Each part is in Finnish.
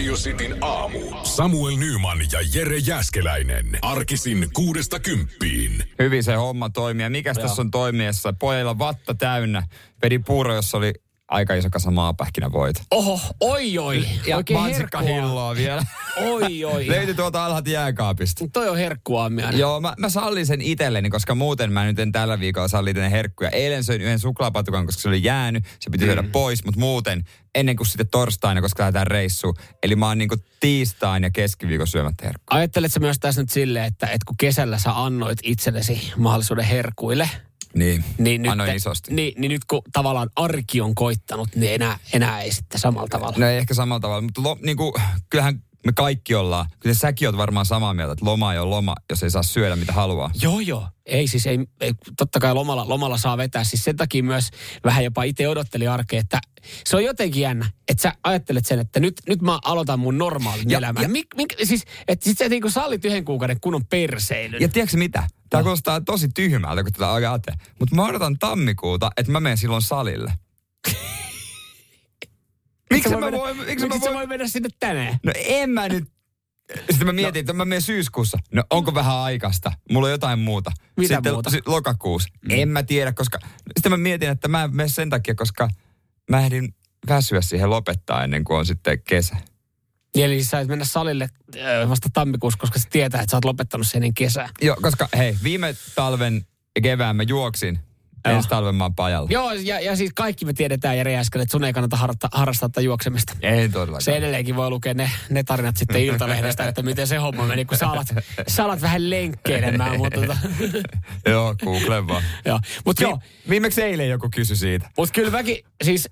Radio Cityn aamu. Samuel Nyman ja Jere Jäskeläinen. Arkisin kuudesta kymppiin. Hyvin se homma toimii. Mikäs tässä on toimiessa? Pojilla vatta täynnä. Vedi puuro, jossa oli aika iso kasa maapähkinävoita. Oho, oi oi. Ja Oikein mansikkahilloa vielä. Oi oi. Löytyi tuolta alhaalta jääkaapista. Toi on herkkuaamia. Joo, mä, mä sallin sen itselleni, koska muuten mä nyt en tällä viikolla salli ne herkkuja. Eilen söin yhden suklaapatukan, koska se oli jäänyt. Se piti syödä pois, mutta muuten ennen kuin sitten torstaina, koska lähdetään reissuun. Eli mä oon niinku tiistain ja keskiviikon syömättä herkkuja. Ajatteletko myös tässä nyt silleen, että, että kun kesällä sä annoit itsellesi mahdollisuuden herkuille, Niin, niin nyt, annoin isosti. Niin, niin nyt kun tavallaan arki on koittanut, niin enää, enää ei sitten samalla tavalla. No ei ehkä samalla tavalla, mutta lo, niinku, kyllähän me kaikki ollaan. Kyllä säkin oot varmaan samaa mieltä, että loma ei ole loma, jos ei saa syödä mitä haluaa. Joo, joo. Ei siis, ei, ei, totta kai lomalla, lomalla saa vetää. Siis sen takia myös vähän jopa itse odotteli arkea, että se on jotenkin jännä, että sä ajattelet sen, että nyt, nyt mä aloitan mun normaalin Ja- elämän. ja- Mik, mik, siis, että sit sä niinku sallit yhden kuukauden kunnon perseilyn. Ja tiedätkö mitä? Tämä kuulostaa tosi tyhmältä, kun tätä ajattelee. Mutta mä odotan tammikuuta, että mä menen silloin salille. miksi mä mennä- voin, miksi mä voin? mennä sinne tänään? No en mä nyt. Sitten mä mietin, no. että mä menen syyskuussa. No onko vähän aikaista? Mulla on jotain muuta. Mitä sitten muuta? lokakuussa. Mm. En mä tiedä, koska... Sitten mä mietin, että mä en mene sen takia, koska mä ehdin väsyä siihen lopettaa ennen kuin on sitten kesä. Niin Eli sä et mennä salille äh, vasta tammikuussa, koska sä tietää, että sä oot lopettanut sen ennen kesää. Joo, koska hei, viime talven ja kevään mä juoksin. Joo. Ensi talven mä pajalla. Joo, ja, ja siis kaikki me tiedetään Jere äsken, että sun ei kannata harrastaa, harrastaa tätä juoksemista. Ei todellakaan. Se edelleenkin voi lukea ne, ne tarinat sitten Iltalehdestä, että miten se homma meni, kun sä alat, sä alat vähän lenkkeilemään. Mutta, tota, Joo, Google vaan. joo. Mut joo, Vi- viimeksi eilen joku kysyi siitä. Mutta kyllä mäkin, siis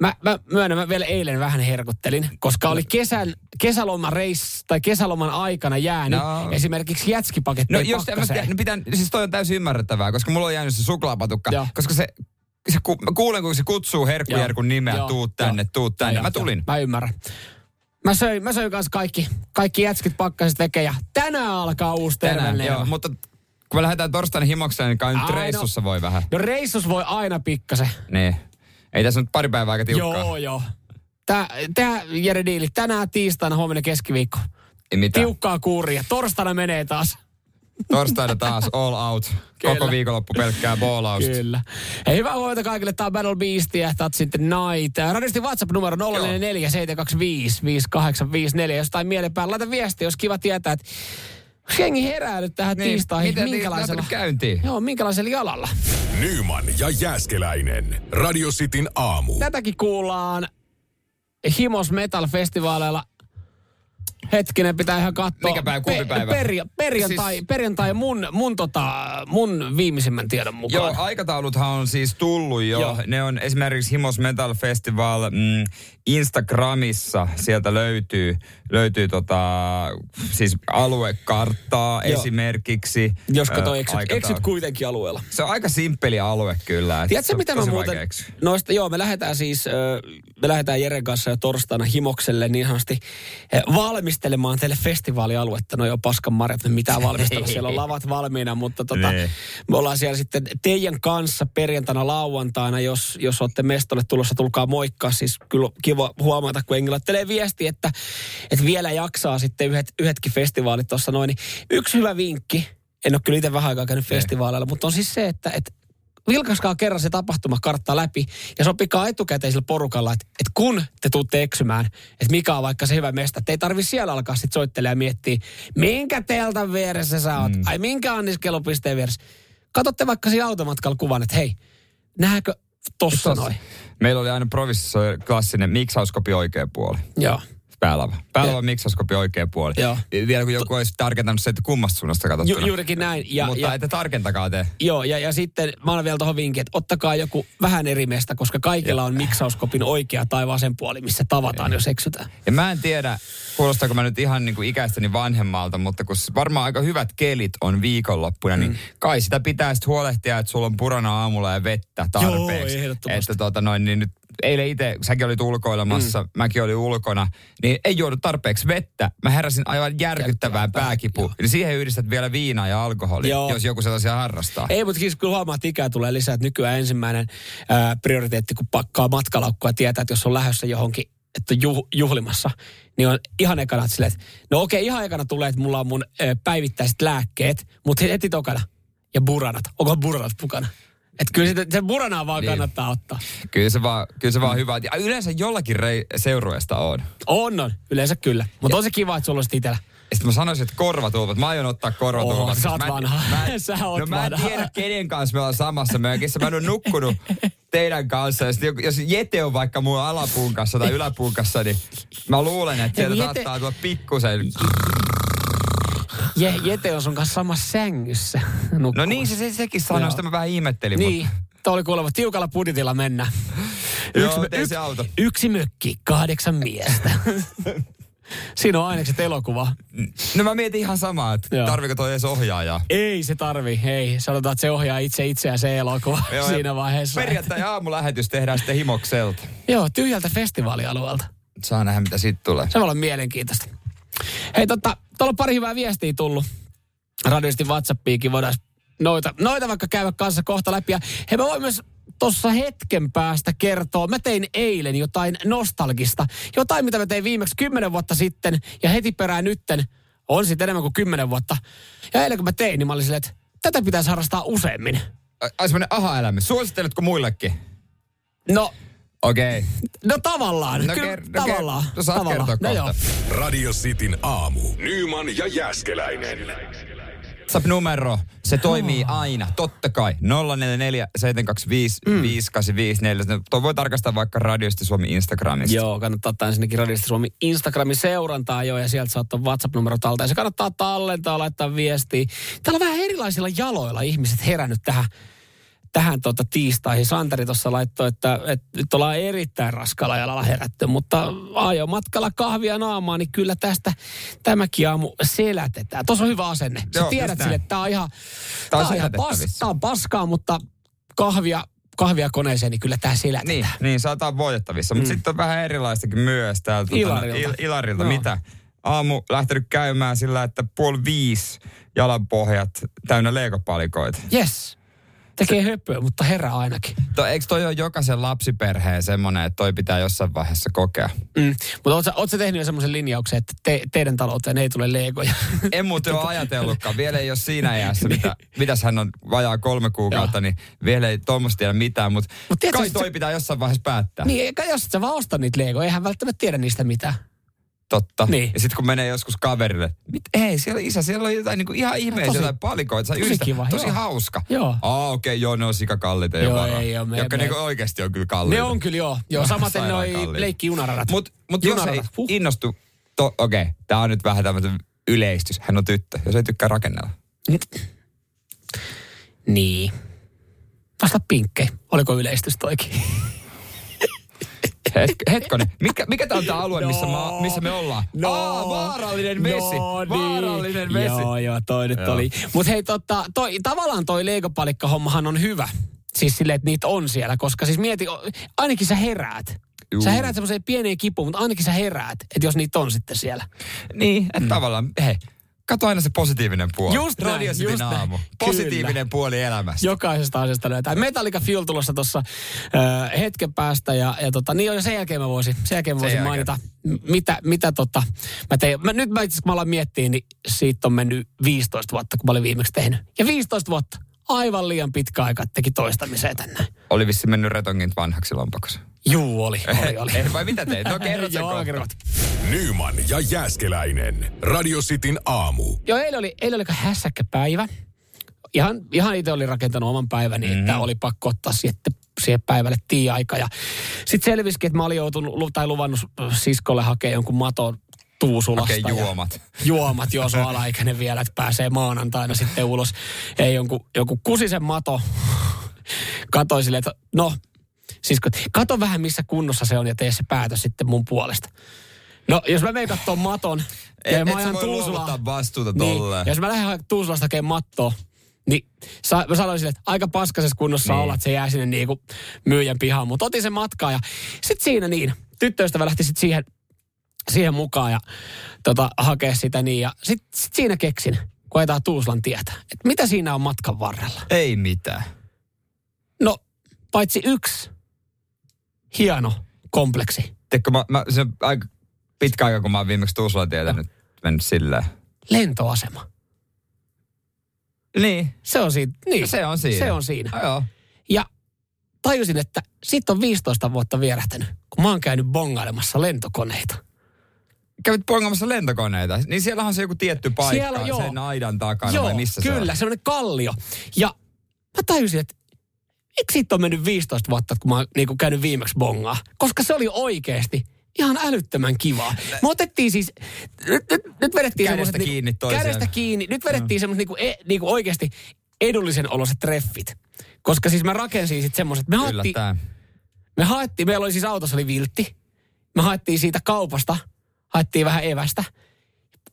mä, mä myönnän, mä vielä eilen vähän herkuttelin, koska oli kesän, kesäloman reis, tai kesäloman aikana jäänyt No. esimerkiksi jätskipaketteja No jos mä no pitää, siis toi on täysin ymmärrettävää, koska mulla on jäänyt se suklaapatukka. Joo. Koska se, se ku, mä kuulen, kun se kutsuu Herkku Joo. Jerkun nimeä, Joo, tuu tänne, joo. tuu tänne. Joo, Mä joo, tulin. Mä ymmärrän. Mä söin, mä söin kanssa kaikki, kaikki jätskit pakkaset veke ja tänään alkaa uusi Tänään, joo, mutta kun me lähdetään torstaina himokseen, niin kai nyt Ai, no. reissussa voi vähän. No reissus voi aina pikkasen. Niin. Ei tässä nyt pari päivää aika tiukkaa. Joo, joo. Tää, tää Jere Diili, tänään tiistaina, huomenna keskiviikko. Ei mitään. Tiukkaa kuuria. Torstaina menee taas. Torstaina taas all out. Koko Kyllä. viikonloppu pelkkää ballausta. Kyllä. Hei, hyvää huomenta kaikille. Tämä on Battle Beastia, Touch the Night. Radistin WhatsApp-numero 044 725 5854. Jostain mielen päällä laita viesti, jos kiva tietää, että jengi herää nyt tähän Niin, tiistaihin. miten minkälaisella, käyntiin? Joo, minkälaisella jalalla? Nyman ja Jääskeläinen. Radio Cityn aamu. Tätäkin kuullaan Himos Metal Festivaaleilla. Hetkinen, pitää ihan katsoa. Mikä päivä, kumpi päivä? Perja, perjantai, Siis- perjantai mun, mun, tota, mun viimeisimmän tiedon mukaan. Joo, aikatauluthan on siis tullut jo. Joo. Ne on esimerkiksi Himos Metal Festival mm, Instagramissa. Sieltä löytyy, löytyy tota, siis aluekarttaa Joo. esimerkiksi. Jos katsoo, eksyt, eksyt kuitenkin alueella. Se on aika simppeli alue kyllä. Tiedätkö, mitä mä muuten... Noista, joo, me lähdetään siis, me lähdetään Jeren kanssa jo torstaina Himokselle niin sanotusti eh, valmistelemaan teille festivaalialuetta. No joo, paskan marjat, me mitään valmistella. Siellä on lavat valmiina, mutta tota, Niin. me ollaan siellä sitten teidän kanssa perjantaina lauantaina, jos, jos olette mestolle tulossa, tulkaa moikkaa. Siis kyllä kiva huomata, kun laittelee viesti, että, että vielä jaksaa sitten yhdet, yhdetkin festivaalit tuossa noin. Niin yksi hyvä vinkki, en ole kyllä itse vähän aikaa käynyt festivaaleilla, mutta on siis se, että, että vilkaskaa kerran se tapahtumakartta läpi ja sopikaa etukäteen sillä porukalla, että, että kun te tuutte eksymään, että mikä on vaikka se hyvä mesta, että ei tarvi siellä alkaa sitten soittelemaan ja miettiä, minkä teltan vieressä sä oot, mm. ai minkä anniskelupisteen vieressä. Katsotte vaikka siinä automatkalla kuvan, että hei, nähdäänkö tossa Tossa. noin. Meillä oli aina provississa klassinen miksauskopi oikea puoli. Joo. Päälava. Päälava miksoskopi oikea puoli. Joo. Vielä kun joku olisi tarkentanut se, että kummasta suunnasta katsottuna. Ju, juurikin näin. Ja, Mutta ja, ette tarkentakaa te. Joo, ja, ja sitten mä annan vielä tuohon vinkin, että ottakaa joku vähän eri mestä, koska kaikilla on miksauskopin oikea tai vasen puoli, missä tavataan, jos eksytään. Ja mä en tiedä, kuulostaako mä nyt ihan niin kuin ikäistäni vanhemmalta, mutta kun varmaan aika hyvät kelit on viikonloppuna, mm. niin kai sitä pitää sitten huolehtia, että sulla on purana aamulla ja vettä tarpeeksi. Joo. Että tota noin, niin nyt eilen itse, säkin olit ulkoilemassa, mm. mäkin olin ulkona, niin ei juodu tarpeeksi vettä. Mä heräsin aivan järkyttävää pääkipua. Niin siihen yhdistät vielä viinaa ja alkoholia, Joo. jos joku sellaisia harrastaa. Ei, mutta siis kyllä huomaa, että ikää tulee lisää. Että nykyään ensimmäinen ää, prioriteetti, kun pakkaa matkalaukkoa, tietää, että jos on lähdössä johonkin, että juh, juhlimassa, niin on ihan ekana että silleen, että no okei, ihan ekana tulee, että mulla on mun ää, päivittäiset lääkkeet, mutta heti tokana. Ja buranat. Onko buranat mukana? Että kyllä sitä, se buranaa vaan Niin. kannattaa ottaa. Kyllä se vaan, kyllä se vaan hyvä. Ja yleensä jollakin rei, seurueesta on. On, on. Yleensä kyllä. Mutta on se kiva, että sulla itellä. Ja sitten mä sanoisin, että korvatulpat. Mä aion ottaa korvatulpat. Oho, sä oot mä vanha. Mä, Sä oot no mä en vanha. tiedä, kenen kanssa me ollaan samassa mökissä. Mä en ole nukkunut teidän kanssa. Ja sit joku- jos Jete on vaikka mun alapuun kanssa tai yläpuun kanssa, niin mä luulen, että sieltä Jete- saattaa tulla pikkusen... Je, Jete on sun kanssa samassa sängyssä. No nukkumassa. niin, se, se sekin sanoi, Joo. sitä mä vähän ihmettelin. Niin. Mutta Tuo oli kuulemma tiukalla budjetilla mennä. Joo, ei se auta. yksi mökki, kahdeksan miestä. Siinä on ainekset elokuva. no mä mietin ihan samaa, että Joo. tarviko toi edes ohjaajaa. Ei se tarvi, ei. Sanotaan, että se ohjaa itse itseään se elokuva Joo, siinä vaiheessa. Perjantai aamulähetys tehdään sitten himokselta. Joo, tyhjältä festivaalialueelta. Saa nähdä, mitä siitä tulee. Se voi olla mielenkiintoista. Hei, totta, tuolla on pari hyvää viestiä tullut. Radiosti WhatsAppiinkin voidaan noita, noita vaikka käydä kanssa kohta läpi. Ja hei, mä voin myös tuossa hetken päästä kertoa. Mä tein eilen jotain nostalgista. Jotain, mitä mä tein viimeksi kymmenen vuotta sitten. Ja heti perään nytten on sitten enemmän kuin kymmenen vuotta. Ja eilen kun mä tein, niin mä olin silleen, että tätä pitäisi harrastaa useammin. Ai- Ai semmonen aha-elämä. Suositteletko muillekin? No, Okei. Okay. no tavallaan. No Kyllä, ker- no ker- tavallaan. no saat tavallaan. kertoa no joo. Radio Cityn aamu. Nyman ja Jäskeläinen. WhatsApp-numero, se toimii aina, totta kai. 044 725 Mm. 5854. Tuo voi tarkastaa vaikka radiosta Suomi Instagramista. Joo, kannattaa ottaa ensinnäkin Radiosta Suomi Instagramin seurantaa jo ja sieltä saa ottaa WhatsApp-numero talteen. Ja se kannattaa tallentaa, laittaa viestiä. Täällä on vähän erilaisilla jaloilla ihmiset herännyt tähän, tähän tota tiistaihin. Santeri tuossa laittoi, että, että nyt ollaan erittäin raskalla jalalla herätty, mutta ajo matkalla kahvia naamaa, niin kyllä tästä tämäkin aamu selätetään. Tuossa on hyvä asenne. Sä Joo, tiedät sille, että tää on ihan, Tää on ihan pas, tää on paskaa, mutta kahvia, kahvia koneeseen, niin kyllä tää selätetään. Niin, niin saataan voitettavissa. Mutta mm. sitten on vähän erilaistakin myös täältä. Ilarilta. Il, Ilarilta. Joo. Mitä? Aamu lähtenyt käymään sillä, että puoli viisi jalanpohjat täynnä leikopalikoita. Yes. Tekee höpöä, mutta herää ainakin. To, eikö toi ole jokaisen lapsiperheen semmoinen, että toi pitää jossain vaiheessa kokea? Mm. Mutta ootko, ootko tehnyt jo semmoisen linjauksen, että te, teidän talouteen ei tule legoja? En muuten ole ajatellutkaan. Vielä ei ole siinä iässä, mitä, mitäs hän on vajaa kolme kuukautta, niin vielä ei tuommoista tiedä mitään. Mutta Mut kai toi se- pitää jossain vaiheessa päättää. niin, eikä jos sä vaan osta niitä legoja, eihän välttämättä tiedä niistä mitään. Totta. Niin. Ja sitten kun menee joskus kaverille, mit, ei, siellä isä, siellä on jotain niinku ihan ihmeisiä, Tosi- jotain palikoita. Tosi yhdistät- kiva, Tosi joo. hauska. Joo. Aa, okei, okay, joo, ne on sikakallit, ei Joo, ei oo, me- Jotka me- niinku oikeasti on kyllä kalliita. Ne on kyllä joo. Joo, samaten noi leikkijunaradat. Mut, mut jos ei huh. innostu, okei, okay, tää on nyt vähän tämmöinen yleistys. Hän on tyttö, jos ei tykkää rakennella. Niin. Vasta pinkkei. Oliko yleistys toikin? Het, hetkonen, mikä, mikä tää on tää alue, missä, No. mä, missä me ollaan? No. Aa, vaarallinen vesi. No niin. Vaarallinen vesi. Joo, joo, toi nyt Joo. oli. Mutta hei, tota, toi, tavallaan toi leikopalikka-hommahan on hyvä. Siis silleen, että niitä on siellä, koska siis mieti, ainakin sä heräät. Juu. Sä heräät semmoiseen pieneen kipuun, mutta ainakin sä heräät, että jos niitä on sitten siellä. Niin, että mm. tavallaan, hei, kato aina se positiivinen puoli. Just näin, Radio just näin. aamu. Kyllä. Positiivinen puoli elämästä. Jokaisesta asiasta löytää. Metallica Fuel tulossa tuossa äh, hetken päästä ja, ja tota, niin jo sen jälkeen mä voisin, sen jälkeen mä voisin jälkeen. mainita, m- mitä, mitä tota, mä tein. Mä, nyt mä itse asiassa, kun mä aloin miettiä, niin siitä on mennyt 15 vuotta, kun mä olin viimeksi tehnyt. Ja 15 vuotta. Aivan liian pitkä aika, teki toistamiseen tänne. Oli vissi mennyt retongin vanhaksi lompakossa. Juu, oli, oli, oli. Eh, vai mitä teit? No kerrot sen Joo, kerrot. Nyman ja Jäskeläinen. Radio Cityn aamu. Joo, eilen oli, eilen oli aika hässäkkä päivä. Ihan, ihan itse olin rakentanut oman päiväni, mm-hmm. että oli pakko ottaa sitten siihen päivälle tii-aika. Ja sitten selvisikin, että mä olin joutunut tai luvannut siskolle hakea jonkun maton Tuusulasta. Okei, ja- juomat. Juomat, joo, se on alaikäinen vielä, että pääsee maanantaina sitten ulos. Ei jonkun, joku kusisen mato. Katoi silleen, että no, siis kun- kato vähän missä kunnossa se on ja tee se päätös sitten mun puolesta. No, jos mä menen katsomaan maton ja Et, mä ajan luovuttaa vastuuta Niin, jos mä lähden Tuusulasta hakemaan mattoa, niin sa, mä sanoisin, että aika paskasessa kunnossa Niin. olla, että se jää sinne niinku myyjän pihaan. Mutta otin sen matkaa ja sitten siinä niin, tyttöystävä lähti sitten siihen, siihen mukaan ja tota, hakea sitä niin. Ja sitten sit siinä keksin, kun ajetaan Tuuslan tietä, että mitä siinä on matkan varrella. Ei mitään. No, paitsi yksi hieno kompleksi. Tiedätkö, mä, mä, se on aika pitkä aika, kun mä oon viimeksi Tuusulan tietä nyt mennyt silleen. Lentoasema. Niin, Se on siinä. Niin, se on siinä. Se on siinä. No, joo. Ja tajusin, että siitä on 15 vuotta vierähtänyt, kun mä oon käynyt bongailemassa lentokoneita. Kävit pongamassa lentokoneita, niin siellä on se joku tietty paikka Siellä, joo. sen aidan takana Joo, vai missä se kyllä, on? semmoinen kallio. Ja mä tajusin, että miksi siitä on mennyt 15 vuotta, kun mä oon niinku käynyt viimeksi bongaa? Koska se oli oikeasti ihan älyttömän kivaa. Me otettiin siis, nyt, nyt, nyt vedettiin Kädestä semmoset kiinni niinku, toiseen. Kädestä kiinni. Nyt vedettiin semmoiset niinku, e, niinku oikeasti edullisen oloiset treffit. Koska siis mä rakensin sitten semmoiset, me haettiin, me haettiin, meillä oli siis autossa oli viltti. Me haettiin siitä kaupasta, haettiin vähän evästä.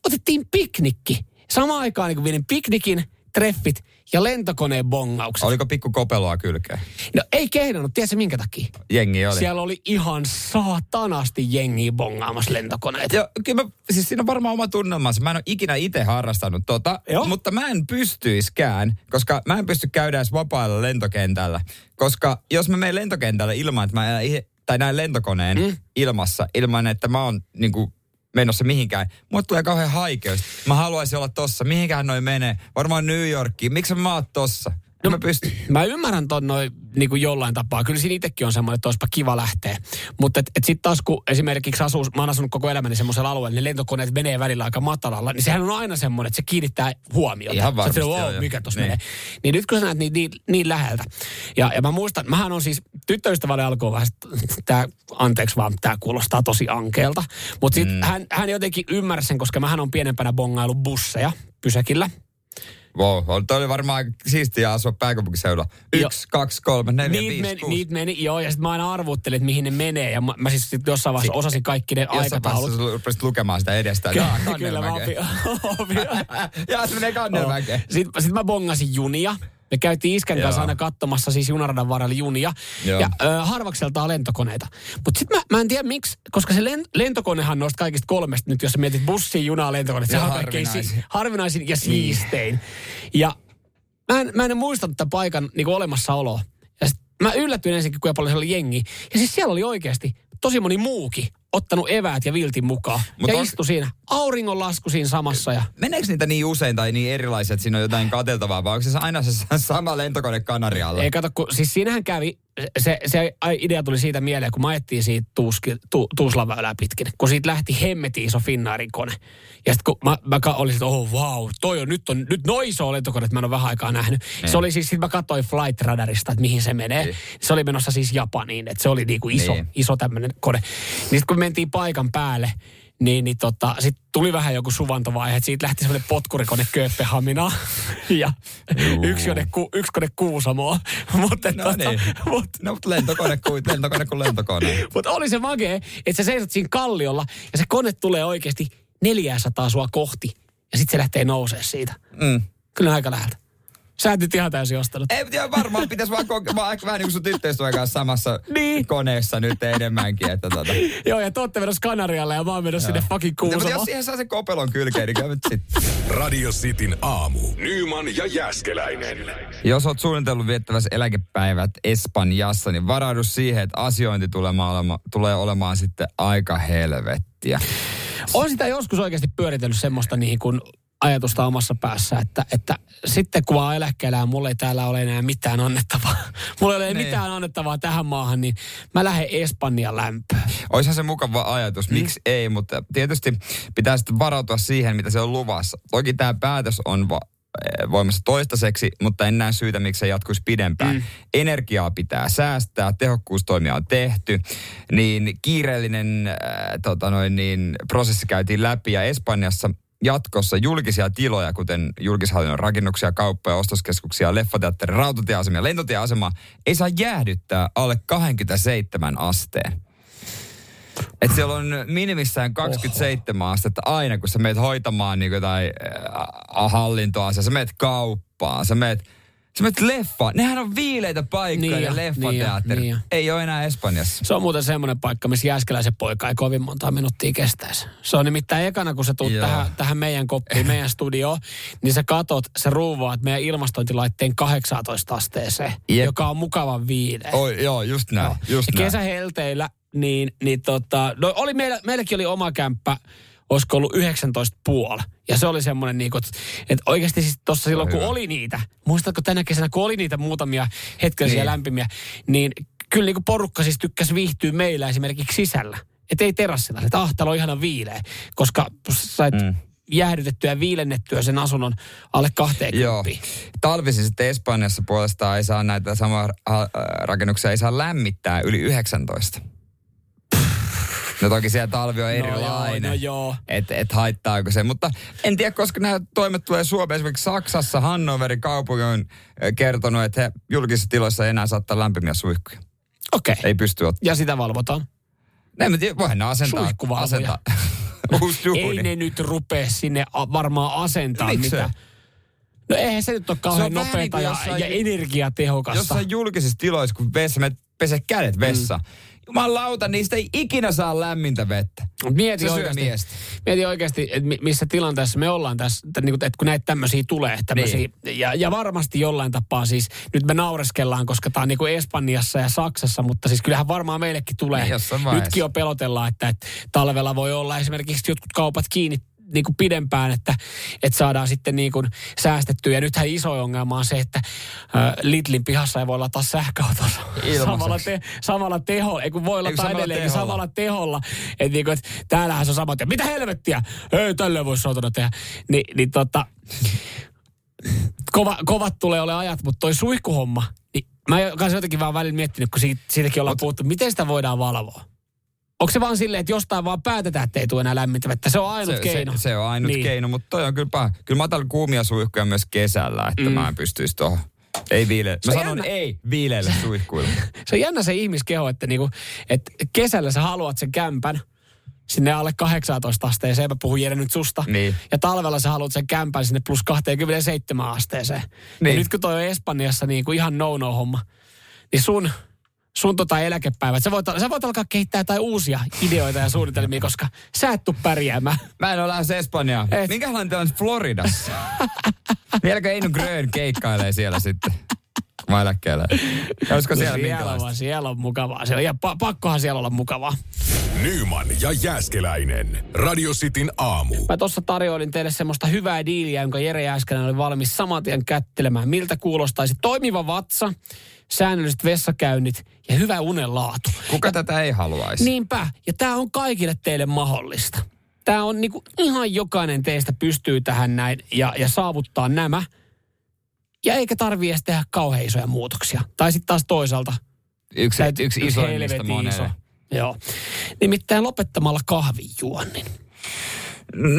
Otettiin piknikki. Samaan aikaan niin kuin piknikin, treffit ja lentokoneen bongaukset. Oliko pikku kopeloa kylkeen? No ei kehdannut, tiedätkö minkä takia? Jengi oli. Siellä oli ihan saatanasti jengiä bongaamassa lentokoneita. Joo, kyllä mä, siis siinä on varmaan oma tunnelmansa. Mä en ole ikinä itse harrastanut tota, Joo. mutta mä en pystyiskään, koska mä en pysty käydä edes vapaalla lentokentällä. Koska jos mä menen lentokentälle ilman, että mä tai näen lentokoneen mm. ilmassa, ilman että mä oon niin kuin, menossa mihinkään. Mulle tulee kauhean haikeus. Mä haluaisin olla tossa. Mihinkään noin menee. Varmaan New Yorkiin. Miksi mä oot tossa? No, mä pystyn. Mä ymmärrän ton noin niin kuin jollain tapaa. Kyllä siinä itsekin on semmoinen, että olisipa kiva lähteä. Mutta et, et sitten taas kun esimerkiksi asuu, mä oon asunut koko elämäni semmoisella alueella, niin lentokoneet menee välillä aika matalalla, niin sehän on aina semmoinen, että se kiinnittää huomiota. Ihan Sä varmasti, silleen, joo, mikä tossa Niin. menee. Niin nyt kun sä näet niin, niin, niin läheltä. Ja, ja mä muistan, mähän on siis tyttöystävälle alkuun vähän, tää, anteeksi vaan, tämä kuulostaa tosi ankeelta. Mutta sitten mm. hän, hän jotenkin ymmärsi sen, koska mähän on pienempänä bongailu busseja pysäkillä. Wow, toi oli varmaan siistiä asua pääkaupunkiseudulla. Yksi, kaksi, kolme, neljä, Niitä viisi, meni, kuusi. niitä meni, joo, ja sitten mä aina arvuttelin, että mihin ne menee. Ja mä, mä siis sit jossain vaiheessa Si- osasin kaikki ne Jossain aikataulut. vaiheessa sä rupesit lukemaan sitä edestä. Jaa, Kyllä mä opin. opin. Jaa, se menee kannelmäkeen. Sitten sit mä bongasin junia. Me käytiin iskän kanssa aina katsomassa siis junaradan varrella junia. Joo. Ja ö, harvakseltaan lentokoneita. Mutta sitten mä, mä en tiedä miksi, koska se len, lentokonehan noista kaikista kolmesta nyt, jos sä mietit bussia, junaa, lentokoneita, se on kaikkein si, harvinaisin. ja siistein. Ja mä en, mä en muistanut tämän paikan niin olemassaoloa. Ja sit mä yllätyin ensinnäkin, kuinka paljon siellä oli jengi. Ja siis siellä oli oikeasti tosi moni muukin ottanut eväät ja viltin mukaan. Mut ja on- istui siinä. Auringonlasku siinä samassa. Ja... Meneekö niitä niin usein tai niin erilaisia, että siinä on jotain kateltavaa, vai onko se aina se sama lentokone Kanarialla? Ei kato, kun, siis siinähän kävi, se, se idea tuli siitä mieleen, kun mä ajettiin siitä tuuski, tu, Tuuslaväylää pitkin, kun siitä lähti hemmeti iso Finnairin kone. Ja sitten kun mä, mä olin, että oh wow, toi on, nyt on, nyt noin iso lentokone, että mä en ole vähän aikaa nähnyt. Se oli siis, sit mä katsoin Flight Radarista, että mihin se menee. Niin. Se oli menossa siis Japaniin, että se oli niinku iso, Niin. iso tämmöinen kone. Niin sit kun me mentiin paikan päälle, niin, niin tota, sitten tuli vähän joku suvantovaihe, että siitä lähti semmoinen potkurikone Kööpenhaminaan ja Juu. yksi kone, ku, yksi kone Kuusamoa. Mutta No tota, niin. mut, No, mutta lentokone kuin lentokone kuin lentokone. mut oli se makee, että sä seisot siinä kalliolla ja se kone tulee oikeasti 400 sua kohti ja sitten se lähtee nousee siitä. Mm. Kyllä aika läheltä. Sä et nyt ihan täysin ostanut. Ei, mutta varmaan pitäisi vaan koke- mä vähän niin kuin sun tyttöystävän kanssa samassa Niin. koneessa nyt enemmänkin. Että tota. Joo, ja te ootte menossa Kanarialle ja mä oon menossa sinne fucking No, mutta jos siihen saa sen kopelon kylkeen, niin kyllä nyt sitten. Radio Cityn aamu. Nyman ja Jäskeläinen. Jos oot suunnitellut viettävässä eläkepäivät Espanjassa, niin varaudu siihen, että asiointi tulee olemaan, tulee olemaan sitten aika helvettiä. On sitä joskus oikeasti pyöritellyt semmoista niin kuin ajatusta omassa päässä, että, että sitten kun vaan eläkkeellä ja mulla ei täällä ole enää mitään annettavaa, mulla ei ole Niin. mitään annettavaa tähän maahan, niin mä lähden Espanjan lämpöön. Oishan se mukava ajatus, miksi ei, mutta tietysti pitää sitten varautua siihen, mitä se on luvassa. Toki tämä päätös on va- eh, voimassa toistaiseksi, mutta en näe syytä, miksi se jatkuisi pidempään. Mm. Energiaa pitää säästää, tehokkuustoimia on tehty, niin kiireellinen äh, tota noin, niin, prosessi käytiin läpi ja Espanjassa jatkossa julkisia tiloja, kuten julkishallinnon rakennuksia, kauppoja, ostoskeskuksia, leffateatteri, rautatieasemia, lentotieasemaa, ei saa jäädyttää alle 27 asteen. Et siellä on minimissään 27 Oho. astetta aina, kun sä meet hoitamaan niin jotain äh, hallintoa, sä meet kauppaan, sä meet Menet leffa. Nehän on viileitä paikkoja niin ja leffateatteri. Niin, niin ei ole enää Espanjassa. Se on muuten semmoinen paikka, missä Jääskeläisen poika ei kovin monta minuuttia kestäisi. Se on nimittäin ekana, kun sä tulet tähän, tähän meidän koppiin, meidän studioon, niin sä katot, sä ruuvaat meidän ilmastointilaitteen 18 asteeseen, Jep. joka on mukavan viileä. Oi, joo, just näin. Joo. Just ja kesähelteillä, niin, niin tota, no oli meillä, meilläkin oli oma kämppä, olisiko ollut 19 puoli. Ja se oli semmoinen, niin kuin, että oikeasti siis tuossa silloin, kun oli niitä, muistatko tänä kesänä, kun oli niitä muutamia hetkellisiä niin. lämpimiä, niin kyllä niin kuin porukka siis tykkäsi viihtyä meillä esimerkiksi sisällä. Että ei terassilla, että ah, täällä on ihana viileä, koska sait mm jäähdytettyä ja viilennettyä sen asunnon alle 20. Joo. Talvisin sitten Espanjassa puolestaan ei saa näitä samaa rakennuksia, ei saa lämmittää yli 19. No toki siellä talvi on erilainen. No joo, no joo. Et, et haittaako se. Mutta en tiedä, koska nämä toimet tulee Suomeen. Esimerkiksi Saksassa Hannoverin kaupunki on kertonut, että he julkisissa tiloissa ei enää saattaa lämpimiä suihkuja. Okei. Okay. Ei pysty ottaa. Ja sitä valvotaan? En mä tiedä, voihan ne asentaa. asentaa. ei ne nyt rupea sinne varmaan asentaa mitä. No eihän se nyt ole kauhean nopeata niin ja, jossain, ja energiatehokasta. Jossain julkisissa tiloissa, kun vessa, me pese kädet vessa, mm jumalauta, niistä ei ikinä saa lämmintä vettä. Mieti oikeasti, miestä. mieti oikeasti, että missä tilanteessa me ollaan tässä, että, niin että kun näitä tämmöisiä tulee. Tämmöisiä, niin. ja, ja, varmasti jollain tapaa siis, nyt me naureskellaan, koska tämä on niin kuin Espanjassa ja Saksassa, mutta siis kyllähän varmaan meillekin tulee. Niin, Nytkin jo pelotellaan, että, että talvella voi olla esimerkiksi jotkut kaupat kiinni niin kuin pidempään, että, että saadaan sitten niin kuin säästettyä. Ja nythän iso ongelma on se, että äh, Lidlin pihassa ei voi lataa sähköautossa samalla, te, samalla teho, ei kun voi lataa edelleen teholla. samalla teholla. Että niin kuin, että täällähän se on sama, että mitä helvettiä, ei tälle voi sotona tehdä. Ni, niin tota, kova, kovat tulee ole ajat, mutta toi suihkuhomma, niin mä oon jotenkin vaan välillä miettinyt, kun siitä, siitäkin ollaan puhuttu, miten sitä voidaan valvoa. Onko se vaan silleen, että jostain vaan päätetään, että ei tule enää lämmintä vettä? Se on ainut se, keino. Se, se on ainut niin. keino, mutta toi on kyllä paha. Kyllä mä otan kuumia suihkuja myös kesällä, että mm. mä en pystyisi tuohon. Ei viile. Mä sanon jännä. ei viileille suihkuille. se on jännä se ihmiskeho, että, niinku, että kesällä sä haluat sen kämpän sinne alle 18 asteeseen. Mä puhun Jere nyt susta. Niin. Ja talvella sä haluat sen kämpän sinne plus 27 asteeseen. Niin. Ja nyt kun toi on Espanjassa niin kuin ihan no-no homma, niin sun sun tota eläkepäivät. Sä voit, sä voit alkaa kehittää jotain uusia ideoita ja suunnitelmia, koska sä et tuu pärjäämään. Mä en ole lähes Espanjaan. Et. Minkälainen on Floridassa? Vieläkö Einu Grön keikkailee siellä sitten? Mä eläkkeelle. Olisiko siellä siellä on, siellä on mukavaa. Siellä, ja pa- pakkohan siellä olla mukavaa. Nyman ja Jääskeläinen. Radio Cityn aamu. Mä tuossa tarjoilin teille semmoista hyvää diiliä, jonka Jere Jääskeläinen oli valmis saman tien kättelemään. Miltä kuulostaisi toimiva vatsa, säännölliset vessakäynnit ja hyvä unenlaatu. Kuka ja, tätä ei haluaisi? Niinpä. Ja tämä on kaikille teille mahdollista. Tämä on niinku, ihan jokainen teistä pystyy tähän näin ja, ja saavuttaa nämä. Ja eikä tarvii edes tehdä kauhean isoja muutoksia. Tai sitten taas toisaalta. Yksi, yksi, yksi isoimmista monelle. Iso. Joo. Nimittäin lopettamalla kahvijuonnin.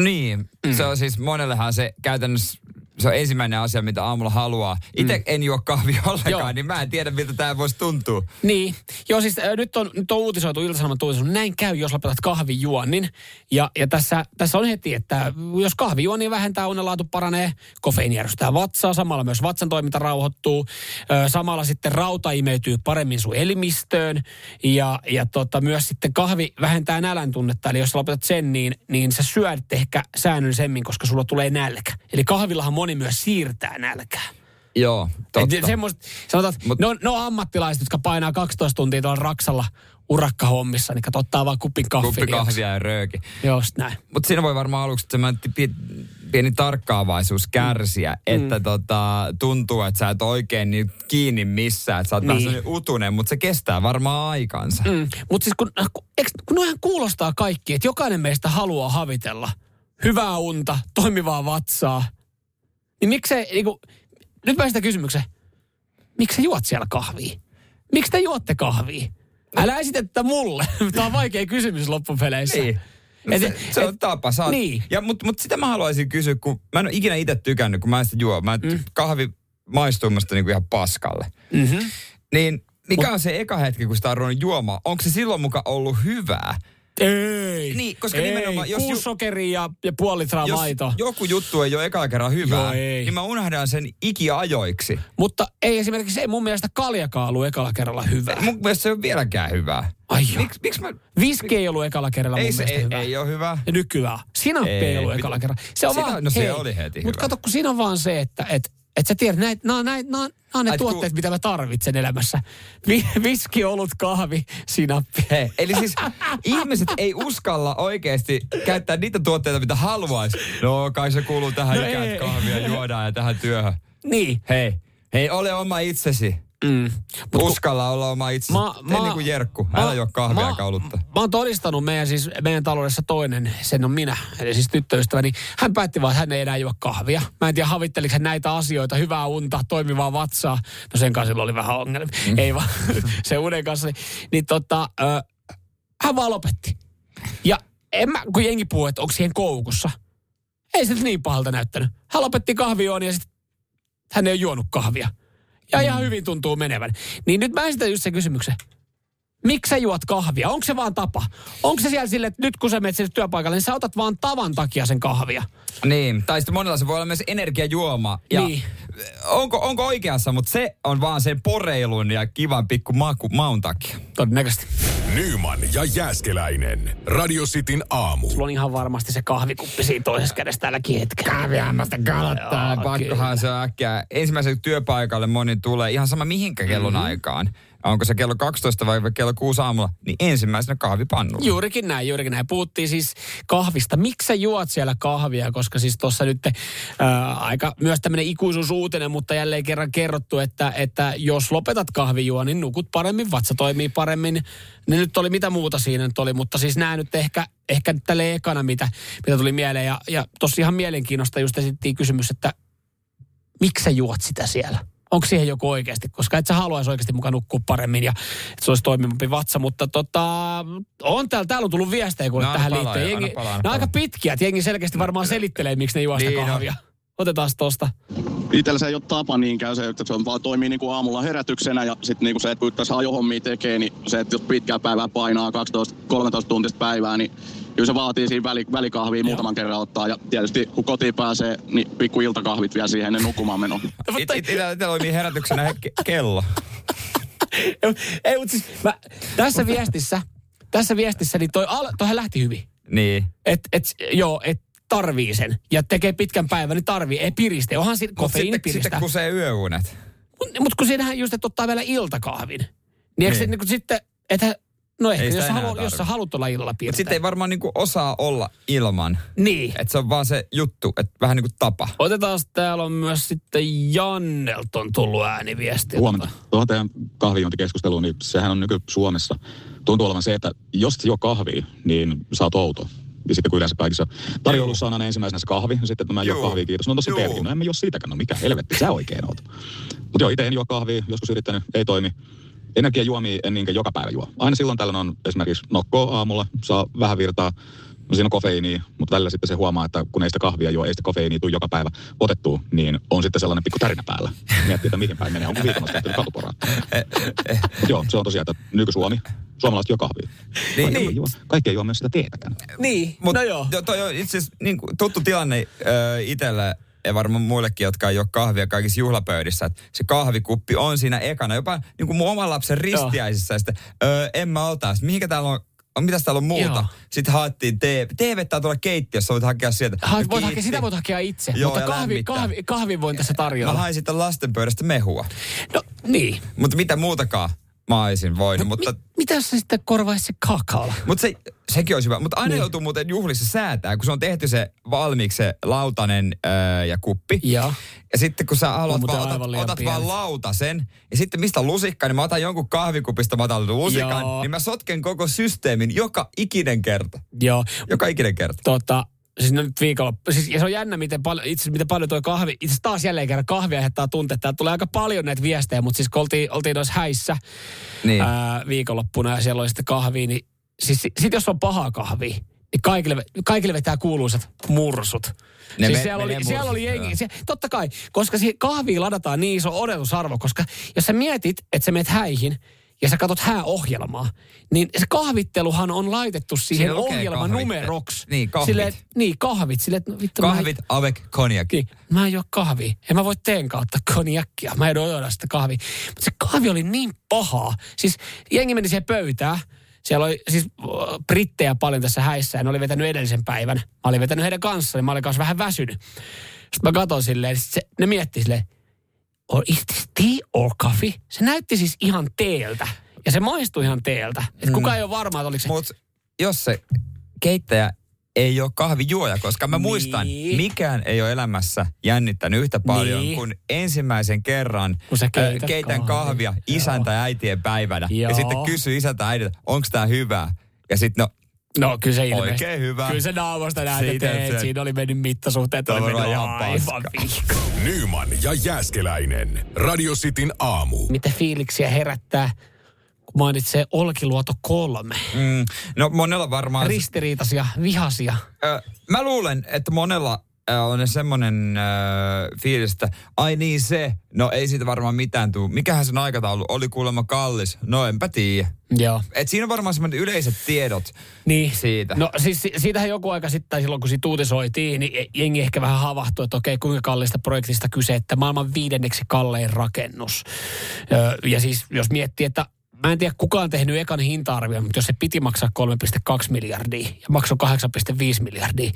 Niin, mm. se on siis monellehan se käytännössä se on ensimmäinen asia, mitä aamulla haluaa. Itse mm. en juo kahvia ollenkaan, Joo. niin mä en tiedä, miltä tämä voisi tuntua. Niin. Joo, siis äh, nyt, on, nyt on uutisoitu, Ilta-Sanomat uutisoitu, näin käy, jos lopetat kahvijuonnin. Ja, ja tässä, tässä on heti, että jos kahvijuoni vähentää, unenlaatu paranee, kofeiini järjestää vatsaa, samalla myös vatsan toiminta rauhoittuu, ö, samalla sitten rauta imeytyy paremmin sun elimistöön, ja, ja tota, myös sitten kahvi vähentää nälän tunnetta, eli jos lopetat sen, niin, niin sä syöt ehkä säännöllisemmin, koska sulla tulee nälkä. Eli kahvillahan moni myös siirtää nälkää. Joo, totta. Et semmoista, sanotaan, Mut, ne, on, ne on ammattilaiset, jotka painaa 12 tuntia tuolla Raksalla urakkahommissa, niin ottaa vaan kupin kahvia. Kuppi kahvia ja rööki. Just näin. Mutta siinä voi varmaan aluksi semmoinen pieni tarkkaavaisuus kärsiä, mm. että mm. tota, tuntuu, että sä et oikein niin kiinni missään, että sä oot niin. vähän utunen, mutta se kestää varmaan aikansa. Mm. Mutta siis kun, kun, kun noihän kuulostaa kaikki, että jokainen meistä haluaa havitella hyvää unta, toimivaa vatsaa – niin miksei, niinku, nyt mä sitä kysymyksen, miksi sä juot siellä kahvia? Miksi te juotte kahvia? Älä esitä tätä mulle. Tämä on vaikea kysymys loppupeleissä. Niin. No Et- se, se on et- tapa. Sä oot, Niin. ja, Mutta mut sitä mä haluaisin kysyä, kun mä en ole ikinä itse tykännyt, kun mä en sitä juo. Mä mm. kahvi maistuu musta niinku ihan paskalle. Mm-hmm. Niin mikä on se eka hetki, kun sitä on ruvennut juomaan? Onko se silloin mukaan ollut hyvää? Ei. Niin, koska ei. nimenomaan, jos ju- Kuusi sokeria ja, ja puoli litraa Jos maitoa. joku juttu ei ole ekalla kerran hyvää, Joo, ei. niin mä unohdan sen ikiajoiksi. Mutta ei esimerkiksi, ei mun mielestä kaljakaan ollut ekalla kerralla hyvää. Mun mielestä se ei ole vieläkään hyvää. Ai. Miks, miksi mä... Viski ei ollut ekalla kerralla Ei mun se mielestä ei, hyvää. ei ole hyvää. Ja nykyään. Sinappi ei, Ei, ollut ekalla kerralla. Se on Sitä- vaan, no se hei, oli heti Mutta hyvä. kato, kun siinä on vaan se, että et, et sä tiedät, näit, nämä, näit, nämä, on- nämä on ne Ai, tuotteet, mitä mä tarvitsen elämässä. Vi, viski, olut, kahvi, sinappi. Hei, eli siis ihmiset ei uskalla oikeasti käyttää niitä tuotteita, mitä haluaisi. No kai se kuuluu tähän No no ikään, ei. että kahvia juodaan ja tähän työhön. Niin. Hei, hei, ole oma itsesi. Mm. Mut Uskalla olla oma itsesi. Mä- Tee mä- niin kuin Jerkku. mä- Älä juo kahvia mä- kaulutta. Mä oon todistanut meidän, siis, meidän taloudessa toinen, sen on minä, eli siis tyttöystäväni. Hän päätti vaan, että hän ei enää juo kahvia. Mä en tiedä, havitteliko hän näitä asioita, hyvää unta, toimivaa vatsaa. No sen kanssa sillä oli vähän ongelmia. Mm. Ei vaan, se unen kanssa. Niin, niin tota, ö, hän vaan lopetti. Ja en mä, kun jengi puhuu, että onko siihen koukussa. Ei se niin pahalta näyttänyt. Hän lopetti kahvioon ja sitten hän ei ole juonut kahvia. Ja ihan hyvin tuntuu menevän. Niin nyt mä esitän just sen kysymyksen. Miksi sä juot kahvia? Onko se vaan tapa? Onko se siellä silleen, että nyt kun sä menet sinne työpaikalle, niin sä otat vaan tavan takia sen kahvia? Niin, tai sitten monella se voi olla myös energiajuoma. Ja Niin. onko, onko oikeassa, mutta se on vaan sen poreilun ja kivan pikku maku, maun takia. Todennäköisesti. Nyman ja Jääskeläinen. Radio Cityn aamu. Sulla on ihan varmasti se kahvikuppi siinä toisessa kädessä tälläkin hetkellä. Kahvihammasta kalottaa, pakkohan se on äkkiä. Ensimmäiselle työpaikalle moni tulee, ihan sama mihinkä kellon aikaan. Onko se kello 12 vai kello 6 aamulla, niin ensimmäisenä kahvipannulla. Juurikin näin, juurikin näin. Puhuttiin siis kahvista. Miksi sä juot siellä kahvia? Koska siis tuossa nyt ää, aika myös tämmöinen ikuisuusuutinen, mutta jälleen kerran kerrottu, että, että jos lopetat kahvijuo, niin nukut paremmin, vatsa toimii paremmin. Ne nyt oli mitä muuta siinä nyt oli, mutta siis nämä nyt ehkä, ehkä tälle ekana, mitä, mitä tuli mieleen. Ja, ja tossa ihan mielenkiinnosta just esittiin kysymys, että miksi sä juot sitä siellä? Onko siihen joku oikeasti? Koska et sä haluaisi oikeasti mukaan nukkua paremmin ja että se olisi toimivampi vatsa. Mutta tota, on täällä, täällä on tullut viestejä kuule No, tähän palaa, liittyen. Jengi, palaa, ne on aika palaa. pitkiä, että jengi selkeästi varmaan selittelee, miksi ne juo sitä Niin kahvia. Otetaan tosta. Itsellä se ei ole tapa niin käy se, että se on vaan toimii niin kuin aamulla herätyksenä ja sitten niin kuin se, että kun tässä ajohommia tekee, niin se, että jos pitkää päivää painaa 12-13 tuntista päivää, niin kyllä se vaatii siinä väli, välikahvia muutaman kerran ottaa. Ja tietysti kun kotiin pääsee, niin pikku iltakahvit vielä siihen ennen nukkumaan menoa. It, it, itsellä toimii herätyksenä he, ke- kello. ei, mutta siis mä, tässä viestissä, tässä viestissä, niin toi, al, toihan lähti hyvin. Niin. Et, et, joo, et tarvii sen. Ja tekee pitkän päivän, niin tarvii. Ei piriste. Onhan siinä Mutta kofeiini sitten, sitten piristää. kusee yöunet. Mutta mut kun siinähän just, että ottaa vielä iltakahvin. Niin, eikö se Niin. niin kuin sitten, että no ehkä Ei jos, haluat, jos sä haluat olla illalla Mutta piirtää. sitten ei varmaan niinku osaa olla ilman. Niin. Että se on vaan se juttu, että vähän niin kuin tapa. Otetaan, täällä on myös sitten Jannelta on tullut ääniviesti. Huomenta. Tuohon teidän kahvijuontikeskusteluun, niin sehän on nyky-Suomessa. Tuntuu olevan se, että jos et juo kahvia, niin sä oot outo. Ja sitten kun yleensä kaikissa tarjoulussa on aina ensimmäisenä se kahvi, ja sitten että mä en juo kahvia, kiitos. No tossa Juu. teilläkin. No en mä juo siitäkään, no mikä helvetti, sä oikein oot. Mutta joo, itse en juo kahvia, joskus yrittänyt, ei toimi. Energiajuomia en niinkään joka päivä juo. Aina silloin tällöin on esimerkiksi nokkoa aamulla, saa vähän virtaa, no siinä on kofeiiniä, mutta välillä sitten se huomaa, että kun ei sitä kahvia juo, ei sitä kofeiiniä tule joka päivä otettua, niin on sitten sellainen pikku tärinä päällä. Miettii, että mihin päin menee, onko viikonnossa tehty katuporaa. Joo, se on tosiaan, että nyky-Suomi, suomalaiset juo kahvia. Niin, Kaikki, niin. ei juo, kaikki ei juo myös sitä teetäkään. Niin, Mut, no joo. jo- Toi on itse asiassa niin kuin tuttu tilanne ö, itselle ja varmaan muillekin, jotka ei ole kahvia kaikissa juhlapöydissä. Että se kahvikuppi on siinä ekana. Jopa niin kuin mun oman lapsen ristiäisissä. Ja sitten, ö, en mä ota. Mihinkä täällä on, mitäs täällä on muuta? Joo. Sitten haettiin TV. TV tuolla keittiössä, voit hakea sieltä. Ha, voit hakea, sitä voit hakea itse, Joo, mutta kahvi, lämmittää. kahvi, kahvi voin tässä Mä tarjolla. hain sitten lasten pöydästä mehua. No niin. Mutta mitä muutakaan mä olisin voinut. mutta Mi, mitä sä sitten korvaisi se kakaolla? Mutta se, sekin olisi hyvä. Mutta aina Niin. joutuu muuten juhlissa säätää, kun se on tehty se valmiiksi se lautanen öö, ja kuppi. Joo. Ja sitten kun sä haluat vaan, otat, otat vaan lautasen, ja sitten mistä lusikka, niin mä otan jonkun kahvikupista, mä otan lusikan, Joo. niin mä sotken koko systeemin joka ikinen kerta. Joo. Joka ikinen kerta. Tota, siis no nyt viikonloppu, siis, ja se on jännä, miten paljon, itse miten paljon tuo kahvi, itse taas jälleen kerran kahvi aiheuttaa tunteita. Täällä tulee aika paljon näitä viestejä, mutta siis kun oltiin, oltiin noissa häissä Niin. ää, viikonloppuna ja siellä oli sitten kahvia, niin siis sit, sit jos on pahaa kahvia, niin kaikille, kaikille vetää kuuluisat mursut. Ne siis me- siellä, oli, menee siellä oli mursut, jengi, se, totta kai, koska siihen kahviin ladataan niin iso odotusarvo, koska jos sä mietit, että sä menet häihin ja sä katot hääohjelmaa, niin se kahvitteluhan on laitettu siihen ohjelman numeroksi. Niin, kahvit. Silleen, niin, kahvit. Että no, vittu, mä Kahvit avec cognac. niin, mä en juo kahvia. En mä voi teen kautta konjakkia. Mä en odota sitä kahvia. Mutta se kahvi oli niin pahaa. Siis jengi meni siihen pöytään. Siellä oli siis brittejä paljon tässä häissä ja ne oli vetänyt edellisen päivän. Mä olin vetänyt heidän kanssaan, niin mä olin kanssa vähän väsynyt. Sitten mä katson silleen, sit se, ne mietti silleen, or is this tea or coffee? Se näytti siis ihan teeltä. Ja se maistui ihan teeltä. Et kukaan ei ole varma, että oliko se... Mutta jos se keittäjä ei ole kahvijuoja, koska mä Niin. muistan, mikään ei ole elämässä jännittänyt yhtä paljon Niin. kuin ensimmäisen kerran Kun sä ö, keität keitän kahvia. kahvia isän tai äitien päivänä. Joo. Ja sitten kysy isältä ja äidiltä, onko tämä hyvää? Ja sitten no, No kyllä se ilmeisesti. Oikein hyvä. Kyllä se naamasta näet, että se- siinä oli mennyt mittasuhteet. Tämä oli mennyt ihan aivan. Nyman ja Jääskeläinen. Radio Cityn aamu. Mitä fiiliksiä herättää, kun mainitsee Olkiluoto kolme? mm, no monella varmaan... Ristiriitaisia, vihasia. Ö, mä luulen, että monella on semmoinen ö, fiilis, että ai niin se, no ei siitä varmaan mitään tuu. Mikähän sen aikataulu oli kuulemma kallis? No enpä tiedä. Joo. Et siinä on varmaan semmoinen yleiset tiedot Niin. siitä. No siis si- siitähän joku aika sitten, silloin kun siitä uutisoitiin, niin jengi ehkä vähän havahtui, että okei, kuinka kallista projektista kyse, että maailman viidenneksi kallein rakennus. Ö, ja siis jos miettii, että Mä en tiedä, kuka on tehnyt ekan hinta-arvion, mutta jos se piti maksaa 3,2 miljardia ja maksoi 8,5 miljardia, niin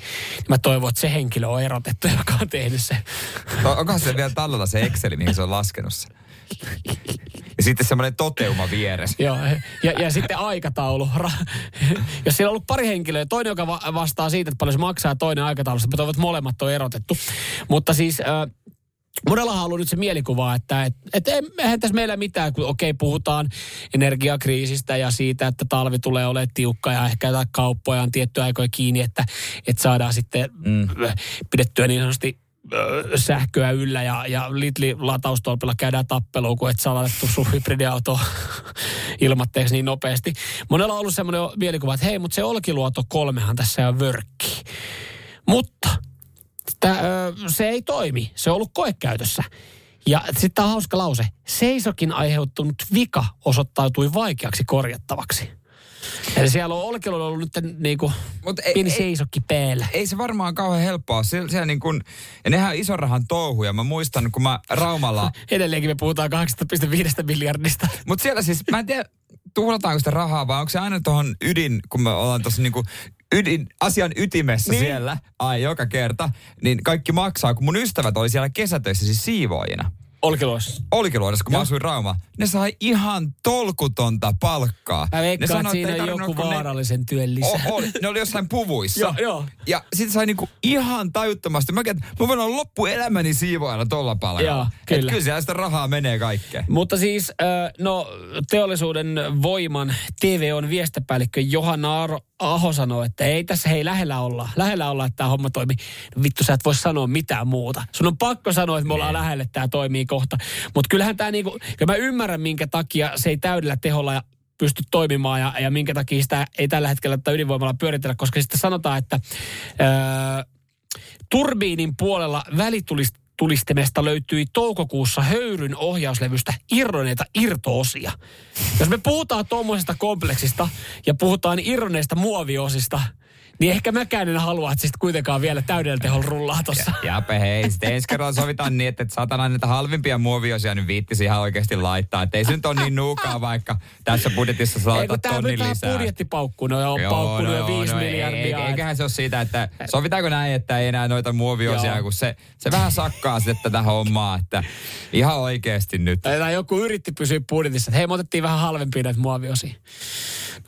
mä toivon, että se henkilö on erotettu, joka on tehnyt se. On- Onkohan se vielä tallella se Exceli, mihin se on laskenut sen? Ja sitten semmoinen toteuma vieressä. Joo, ja, ja sitten aikataulu. Jos siellä on ollut pari henkilöä, toinen, joka va- vastaa siitä, että paljon se maksaa, ja toinen aikataulusta, mutta toivon, että molemmat on erotettu. Mutta siis... Äh, Monellahan on ollut nyt se mielikuva, että et, et eihän tässä meillä mitään, kun okei puhutaan energiakriisistä ja siitä, että talvi tulee olemaan tiukka ja ehkä jotain kauppoja on tietty aikoja kiinni, että, että saadaan sitten mm. pidettyä niin sanotusti ö, sähköä yllä ja, ja Lidli lataustolpilla käydään tappeluun, kun et saa laitettu sun hybridiauto ilmatteeksi niin nopeasti. Monella on ollut semmoinen mielikuva, että hei, mutta se Olkiluoto kolmehan tässä on vörkki. Mutta Tää, ö, se ei toimi. Se on ollut koekäytössä. Ja sitten tämä hauska lause. Seisokin aiheuttunut vika osoittautui vaikeaksi korjattavaksi. Eli siellä on Olkiluodolla ollut nyt niinku Mut ei- pieni ei- seisokki päällä. Ei se varmaan kauhean helppoa. Siellä, siellä niin kun, ja nehän on ison rahan touhuja. Mä muistan, kun mä Raumalla... Edelleenkin me puhutaan 8,5 miljardista. Mutta siellä siis, mä en tiedä, tuhlataanko sitä rahaa vai onko se aina tuohon ydin, kun me ollaan tuossa niinku ydin, asian ytimessä Niin. siellä, ai joka kerta, niin kaikki maksaa. Kun mun ystävät oli siellä kesätöissä siis siivoojina. Olkiluodossa. Olkiluodossa, kun mä Joo. asuin Rauma, ne sai ihan tolkutonta palkkaa. Mä ne veikkaan, että sanoi, siinä ei on joku kuin ne- vaarallisen työn lisä. O, oli, ne oli jossain puvuissa. Joo, joo. Ja sitten sai niinku ihan tajuttomasti. Mä käyn, mä voin olla loppuelämäni siivoajana tolla palkalla. Joo, Et kyllä. kyllä siellä sitä rahaa menee kaikkeen. Mutta siis, no teollisuuden voiman TV on viestepäällikkö Johanna Aro, Aho sanoo, että ei tässä hei lähellä olla. Lähellä olla, että tämä homma toimii. Vittu, sä et voi sanoa mitään muuta. Sun on pakko sanoa, että me ollaan lähellä, että tämä toimii kohta. Mutta kyllähän tämä niinku, kyllä mä ymmärrän, minkä takia se ei täydellä teholla ja pysty toimimaan ja, ja minkä takia sitä ei tällä hetkellä tätä ydinvoimalla pyöritellä, koska sitten sanotaan, että öö, turbiinin puolella välitulistimesta löytyi toukokuussa höyryn ohjauslevystä irroneita irtoosia. Jos me puhutaan tuommoisesta kompleksista ja puhutaan irroneista muoviosista, niin ehkä mäkään en halua, että sitten kuitenkaan vielä täydellä teholla rullaa tuossa. Jape, hei, sitten ensi kerralla sovitaan niin, että satana näitä halvimpia muoviosia nyt viittisi ihan oikeasti laittaa. Että ei se nyt ole niin nuukaa, vaikka tässä budjetissa saa tämä tonnin lisää. budjettipaukku, no on Joo, paukkunut no jo viisi no miljardia. ei- Eiköhän se ole siitä, että sovitaanko näin, että ei enää noita muoviosia, Joo. kun se, se vähän sakkaa sitten tätä hommaa, että ihan oikeasti nyt. Tai joku yritti pysyä budjetissa, että hei, me otettiin vähän halvempia näitä muoviosia.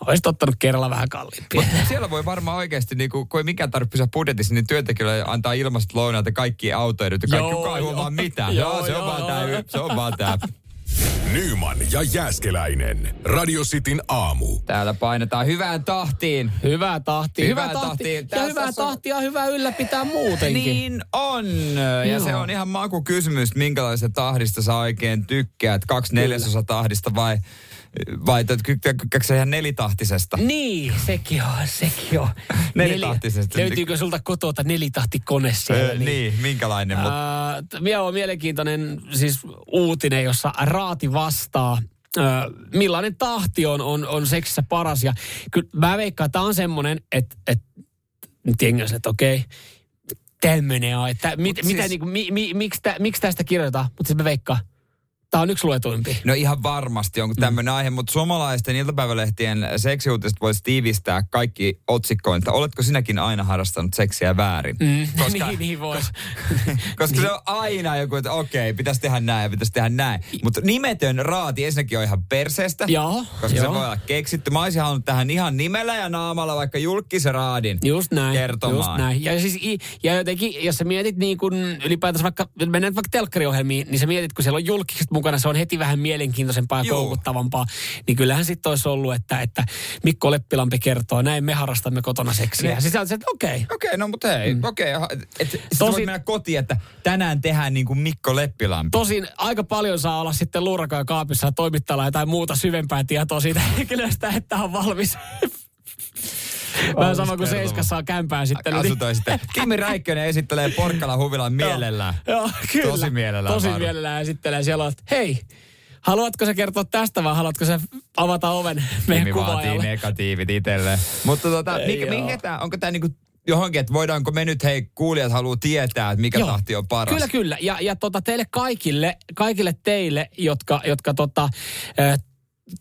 No, olisit ottanut kerralla vähän kalliimpia. Mutta siellä voi varmaan oikeasti, niin kun, kun ei mikään tarvitse pysyä budjetissa, niin työntekijöille antaa ilmaiset lounaat ja kaikki autoedut ja kaikki, Joo, kukaan ei joo. huomaa mitään. Joo, Joo, se on joo, vaan joo. tää, se on vaan tää. Nyman ja Jääskeläinen. Radio Cityn aamu. Täällä painetaan hyvään tahtiin. Hyvää tahtia. Hyvää Hyvää tahtia. tahtia. Ja Tässä hyvää on- tahtia hyvää ylläpitää muutenkin. Niin on. Ja Joo. se on ihan makukysymys, minkälaisesta tahdista sä oikein tykkäät. Kaksi neljäsosa tahdista vai, vai tykkääkö ihan nelitahtisesta? Niin, sekin on, sekin on. Nelitahtisesti. Löytyykö sulta kotoa nelitahtikone siellä? Öö, niin, minkälainen? Mut, Äh, Mie on mielenkiintoinen siis uutinen, jossa Raati vastaa, äh, millainen tahti on, on, on seksissä paras. Ja kyllä mä veikkaan, että tämä on semmoinen, että, että se, että okei, tämmöinen on. Että mit, Mut mitä, siis- niinku, mi, mi, miksi, tä, miksi tästä kirjoitetaan? Mutta siis mä veikkaan, tämä on yksi luetuimpi. No ihan varmasti on tämmöinen aihe, mutta suomalaisten iltapäivälehtien seksiuutiset voisi tiivistää kaikki otsikkoon, että oletko sinäkin aina harrastanut seksiä väärin? Mm. Koska, niin, niin vois. koska se on aina joku, että okei, pitäisi tehdä näin ja pitäisi tehdä näin. Mutta nimetön raati ensinnäkin on ihan perseestä, Joo, koska se joo. voi olla keksitty. Mä olisin halunnut tähän ihan nimellä ja naamalla vaikka julkisen raadin Just näin. kertomaan. Just näin. Ja, siis, ja jotenkin, jos sä mietit niin kun ylipäätänsä vaikka, mennään vaikka telkkariohjelmiin, niin sä mietit, kun siellä on julkiset mukana, se on heti vähän mielenkiintoisempaa ja Juu. koukuttavampaa. Niin kyllähän sitten olisi ollut, että, että Mikko Leppilampi kertoo, näin me harrastamme kotona seksiä. Ne- Ja siis sä että okei. Okay. Okei, no mutta hei, mm. okei. Okay, Tosi... Tosi- voit mennä kotiin, että tänään tehdään niin kuin Mikko Leppilampi. Tosin aika paljon saa olla sitten luurakaan kaapissa ja toimittajalla jotain muuta syvempää tietoa siitä henkilöstä, että on valmis. Vähän sama kuin. Seiskassa on kämpää sitten. niin- Asutoi sitten. Kimi Räikkönen esittelee Porkkala huvilan mielellään. Joo, kyllä. Tosi mielellään Tosi mielellään esittelee. Siellä on, että hei, haluatko sä kertoa tästä vai haluatko sä avata oven meidän Kimi vaatii negatiivit itselleen. Mutta tota, mikä, oo. mikä tää, onko tämä niinku johonkin, että voidaanko me nyt, hei kuulijat haluaa tietää, että mikä Joo. tahti on paras. Kyllä, kyllä. Ja, ja tota, teille kaikille, kaikille teille, jotka, jotka tota, äh,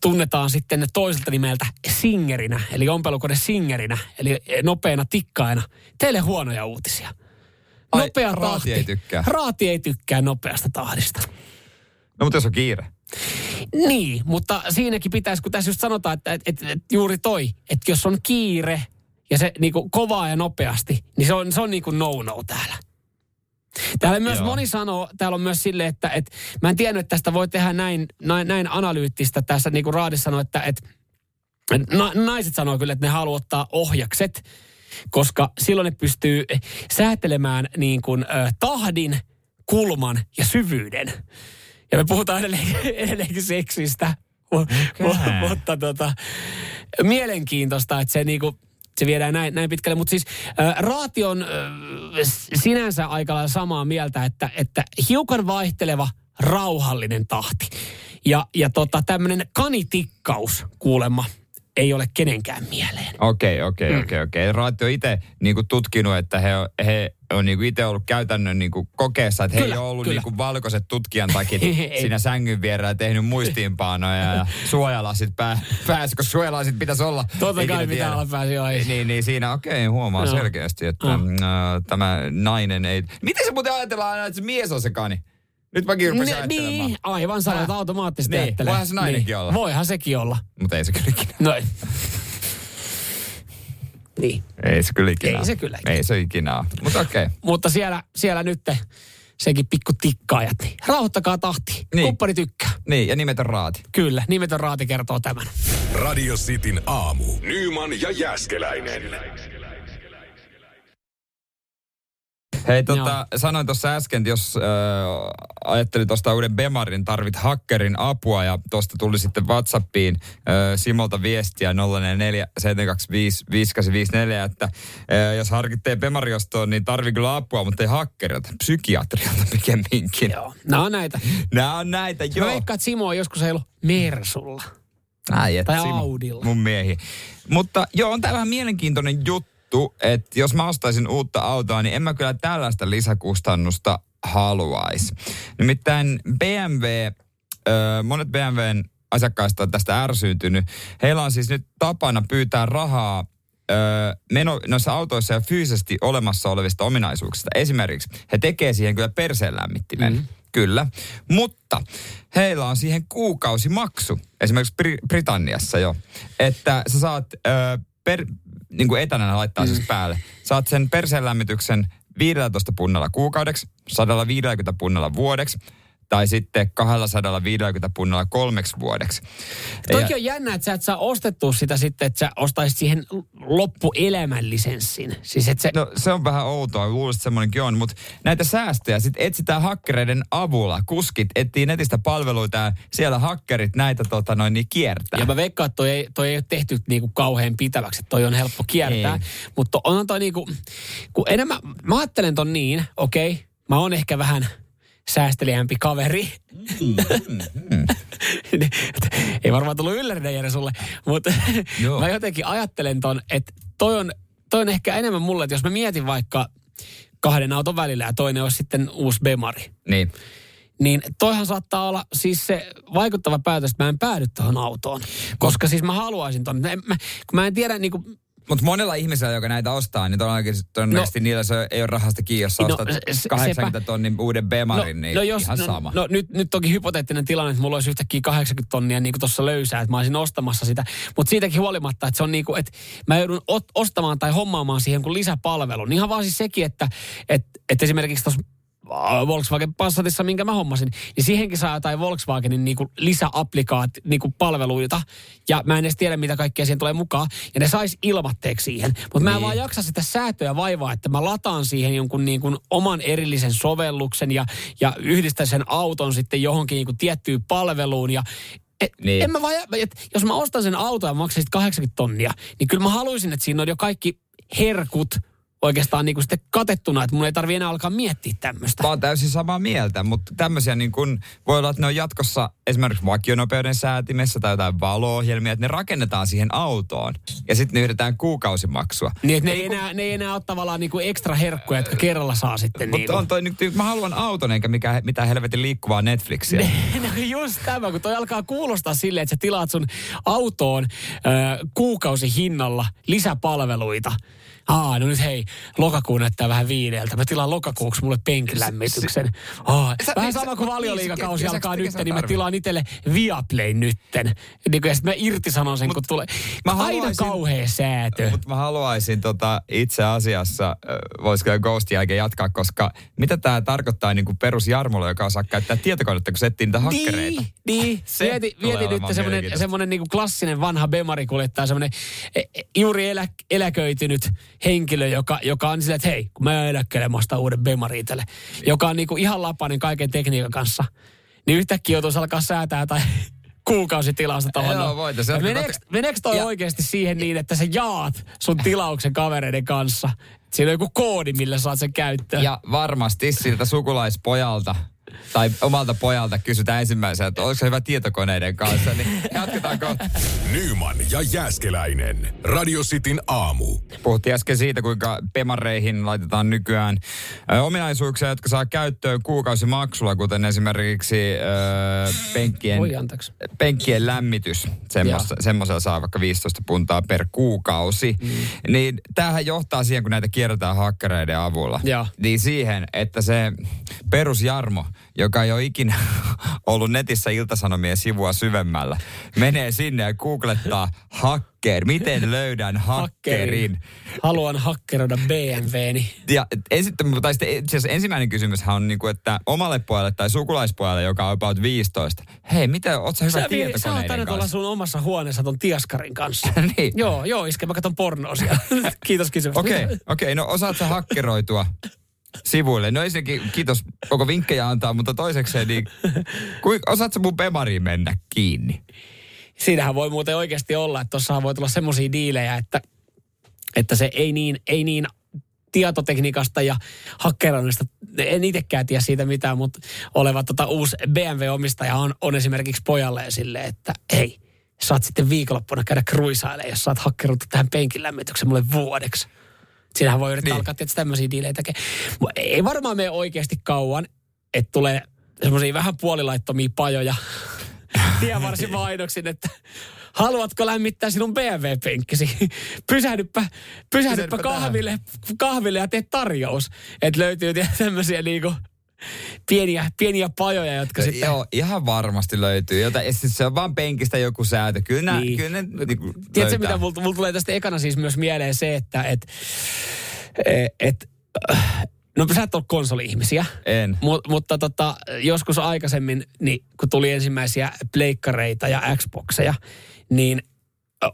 tunnetaan sitten toiselta nimeltä singerinä, eli ompelukone singerinä, eli nopeana tikkaina. Teille huonoja uutisia. Ai, Nopea raati tahti. ei tykkää. Raati ei tykkää nopeasta tahdista. No mutta jos on kiire. Niin, mutta siinäkin pitäisi, kun tässä just sanotaan, että, että, että, että juuri toi, että jos on kiire ja se niin kuin kovaa ja nopeasti, niin se on, se on niin kuin no-no täällä. Täällä myös Joo. moni sanoo, täällä on myös silleen, että, että mä en tiennyt, että tästä voi tehdä näin, näin, näin analyyttistä. Tässä niin kuin Raadi sanoi, että, että na, naiset sanoo kyllä, että ne haluaa ottaa ohjakset, koska silloin ne pystyy säätelemään niin kuin, ö, tahdin, kulman ja syvyyden. Ja me puhutaan edelleen, edelleenkin seksistä, mu- mutta tota, mielenkiintoista, että se niinku, se viedään näin, näin pitkälle. Mutta siis äh, Raati on äh, sinänsä aika lailla samaa mieltä, että, että hiukan vaihteleva, rauhallinen tahti. Ja, ja tota, tämmöinen kanitikkaus kuulemma ei ole kenenkään mieleen. Okei, okei, Mm. okei, okei. Raatti on itse niinku tutkinut, että he, he on niinku itse ollut käytännön niinku kokeessa, että he Kyllä, ei ole ollut kyllä. niinku valkoiset tutkijan takit Ei. siinä sängyn vierellä tehnyt muistiinpanoja ja suojalasit pää, päässä, koska suojalasit pitäisi olla. Totta kai pitää olla pääsi ohi. Niin, niin siinä okei, huomaa Joo. selkeästi, että mm, äh, tämä nainen ei... Miten se muuten ajatellaan aina, että se mies on se kani? Nyt mäkin rupesin Ne- niin, aivan olet Häh? automaattisesti Niin, ajattelee. voihan se nainenkin olla. Voihan sekin olla. Mutta ei se kyllä ikinä. No, niin. Ei se kyllä ikinä. Ei se kyllä ikinä. Ei se ikinä. Mutta okei. Mutta siellä, siellä nyt sekin pikku tikkaajat, niin rauhoittakaa tahti. Niin. Niin. Kumppani tykkää. Niin, ja nimetön raati. Kyllä, nimetön raati kertoo tämän. Radio Cityn aamu. Nyman ja Jääskeläinen. Hei, tota, sanoin tuossa äsken, että jos äh, ajattelit tuosta uuden Bemarin, tarvit hakkerin apua ja tuosta tuli sitten Whatsappiin äh, Simolta viestiä 044 725 5854, että äh, jos harkittee Bemariostoon, niin tarvii kyllä apua, mutta ei hakkerilta, psykiatrilta pikemminkin. Joo. Nämä on näitä. Nämä on näitä, Mä joo. veikkaan, että Simo on joskus ollut Mersulla. Ai, Tai Simo, Audilla. Mun miehi. Mutta joo, on tää vähän mielenkiintoinen juttu, että jos mä ostaisin uutta autoa, niin en mä kyllä tällaista lisäkustannusta haluaisi. Nimittäin BMW, ö, monet BMWn asiakkaista on tästä ärsyyntynyt. Heillä on siis nyt tapana pyytää rahaa ö, meno, noissa autoissa ja fyysisesti olemassa olevista ominaisuuksista. Esimerkiksi he tekee siihen kyllä perseen lämmittimen. Mm. Kyllä. Mutta heillä on siihen kuukausimaksu. Esimerkiksi Bri- Britanniassa jo. Että sä saat ö, per, niin kuin etänä laittaa mm. siis päälle. Saat sen perseen lämmityksen 15 punnalla kuukaudeksi, 150 punnalla vuodeksi. Tai sitten 250 punnalla kolmeksi vuodeksi. Toki Ja- on jännä, että sä et saa ostettua sitä sitten, että sä ostaisit siihen loppuelämän lisenssin. Siis että se, No se on vähän outoa, luulisin, että semmoinenkin on, mutta näitä säästöjä sitten etsitään hakkereiden avulla. Kuskit etsii netistä palveluita ja siellä hakkerit näitä tota noin niin kiertää. Ja mä veikkaan, että toi ei, toi ei ole tehty niinku kauhean pitäväksi, että toi on helppo kiertää. Mutta on toi niinku, kun enemmän, mä ajattelen ton niin, okei, okay, mä oon ehkä vähän säästeliämpi kaveri. ei varmaan tullut yllärinä Jere sulle, mutta Joo. mä jotenkin ajattelen ton, että toi on, toi on ehkä enemmän mulle, että jos mä mietin vaikka kahden auton välillä ja toinen olisi sitten uusi Bemari, Niin. niin toihan saattaa olla siis se vaikuttava päätös, että mä en päädy tuohon autoon. Koska siis mä haluaisin ton. Mä, mä, kun mä en tiedä niin kuin, Mutta monella ihmisellä, joka näitä ostaa, niin todennäköisesti, no, niillä se ei ole rahasta kiinni, jos No, ostat se- se- 80 sepä. tonnin uuden Bemarin, niin ihan no, sama. No nyt, nyt toki hypoteettinen tilanne, että mulla olisi yhtäkkiä 80 tonnia niin kuin tuossa löysää, että mä olisin ostamassa sitä. Mutta siitäkin huolimatta, että se on niin kuin, että mä joudun ostamaan tai hommaamaan siihen kuin lisäpalvelun. Ihan vaan siis sekin, että, että, että esimerkiksi tuossa Volkswagen Passatissa, minkä mä hommasin, niin siihenkin saa jotain Volkswagenin niin kuin lisäapplikaat, niin kuin palveluita. Ja mä en edes tiedä, mitä kaikkea siihen tulee mukaan. Ja ne sais ilmatteeksi siihen. Mutta mä en Niin. vaan jaksa sitä säätöä vaivaa, että mä lataan siihen jonkun niin kuin oman erillisen sovelluksen ja, ja yhdistän sen auton sitten johonkin niin kuin tiettyyn palveluun. Ja et, Niin. en mä vaan, et, jos mä ostan sen auton ja maksaisin 80 tonnia, niin kyllä mä haluaisin, että siinä on jo kaikki herkut oikeastaan niin kuin sitten katettuna, että mun ei tarvi enää alkaa miettiä tämmöistä. Mä oon täysin samaa mieltä, mutta tämmöisiä niin kun, voi olla, että ne on jatkossa esimerkiksi vakionopeuden säätimessä tai jotain valo-ohjelmia, että ne rakennetaan siihen autoon ja sitten ne yritetään kuukausimaksua. Niin, että ne ei, enää, ne ei enää ole tavallaan niin kuin ekstra herkkuja, jotka kerralla saa sitten niin Mutta kuin. on toi nyt, mä haluan auton enkä mikä, mitään helvetin liikkuvaa Netflixiä. No just tämä, kun toi alkaa kuulostaa silleen, että sä tilaat sun autoon ö, kuukausihinnalla lisäpalveluita. Aa, no nyt hei, lokakuu näyttää vähän viideltä. Mä tilaan lokakuuksi mulle penkilämmityksen. Aa, Sä- vähän sä- sama kuin mut valioliikakausi niin, sä- alkaa nyt, niin mä tilaan itselle Viaplay nytten. Niin kuin, ja sit mä irtisanon sen, kun tulee. mä Aina haluaisin- kauhea säätö. Mutta mä haluaisin tota, itse asiassa, voisiko jo Ghostin jälkeen jatkaa, koska mitä tämä tarkoittaa niin kuin perus Jarmolle, joka osaa käyttää tietokonetta, kun setsii niitä hakkereita? Niin, niin. Se mieti olemaan nyt semmoinen, semmoinen niin klassinen vanha bemarikuljettaja, semmoinen e, e, juuri elä, eläköitynyt henkilö, joka, joka on silleen, että hei, kun mä eläkkelen, mä ostan uuden bemari itselle, joka on niin kuin ihan lapainen kaiken tekniikan kanssa, niin yhtäkkiä joutuisi alkaa säätää tai kuukausitilausta tuohon. Joo. Ja Meneekö, meneekö toi Ja- oikeasti siihen niin, että sä jaat sun tilauksen kavereiden kanssa? Siinä on joku koodi, millä saat sen käyttöön. Ja varmasti siltä sukulaispojalta tai omalta pojalta kysytään ensimmäisenä, että oliko se hyvä tietokoneiden kanssa, niin jatketaan kohta. Nyman ja Jääskeläinen. Radio Cityn aamu. Puhuttiin äsken siitä, kuinka pemareihin laitetaan nykyään ö, ominaisuuksia, jotka saa käyttöön kuukausimaksulla, kuten esimerkiksi ö, penkkien, penkkien lämmitys. Semmoisella saa vaikka 15 puntaa per kuukausi. Mm. Niin tämähän johtaa siihen, kun näitä kierretään hakkereiden avulla. Joo. Niin siihen, että se perusjarmo, joka ei ole ikinä ollut netissä iltasanomien sivua syvemmällä, menee sinne ja googlettaa hacker. Miten löydän hakkerin? Haluan hakkeroida BMWni. Ja ensin, tai sitten ensimmäinen kysymyshän on, niin kuin, että omalle pojalle tai sukulaispojalle, joka on about 15. Hei, mitä, oot sä hyvä Sä, vi- sä oot tietokoneiden kanssa? sun omassa huoneessa ton tieskarin kanssa. niin. joo, joo, iskä, mä katson pornoa siellä. Kiitos kysymyksestä. Okei, okay, okei, okay, no osaat sä hakkeroitua sivuille? No ensinnäkin kiitos, koko vinkkejä antaa, mutta toisekseen niin, kuin, osaat sä mun bemariin mennä kiinni? Siinähän voi muuten oikeasti olla, että tuossahan voi tulla semmoisia diilejä, että, että se ei niin, ei niin tietotekniikasta ja hakkeroinnista, en itsekään tiedä siitä mitään, mutta oleva tota uusi BMW-omistaja on, on esimerkiksi pojalle silleen, että hei, saat sitten viikonloppuna käydä kruisailemaan, jos saat hakkeroitu tähän penkin lämmityksen mulle vuodeksi. Siinähän voi yrittää Niin. alkaa tietysti tämmöisiä diilejä tekemään. Ei varmaan mene oikeasti kauan, että tulee semmoisia vähän puolilaittomia pajoja tienvarsin mainoksin, että haluatko lämmittää sinun BMW-penkkisi? Pysähdyppä, pysähdyppä Pysähdyppä kahville, kahville ja tee tarjous. Että löytyy tämmöisiä niinku pieniä, pieniä pajoja, jotka sitten... Joo, ihan varmasti löytyy. Jota, siis se on vaan penkistä joku säätö. Kyllä, nää, Niin. kyllä ne niin kuin Tiedätkö, löytää. mitä mulla, mulla tulee tästä ekana siis myös mieleen se, että et, et, et, äh, No sä et ole konsoli-ihmisiä. En. Mut, mutta tota, joskus aikaisemmin, niin kun tuli ensimmäisiä pleikkareita ja Xboxeja, niin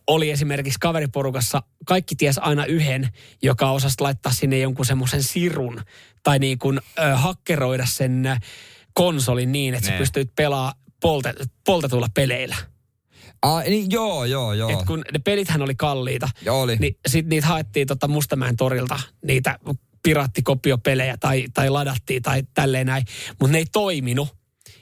oli esimerkiksi kaveriporukassa, kaikki ties aina yhden, joka osasi laittaa sinne jonkun semmoisen sirun tai niin kuin ö, hakkeroida sen konsolin niin, että Ne. sä pystyt pelaamaan polte, poltetuilla peleillä. Ah, niin, joo, joo, joo. Et kun ne pelithän oli kalliita, Joo, oli. niin sit niitä haettiin tota Mustamäen torilta, niitä pirattikopiopelejä tai, tai ladattiin tai tälleen näin, mutta ne ei toiminut.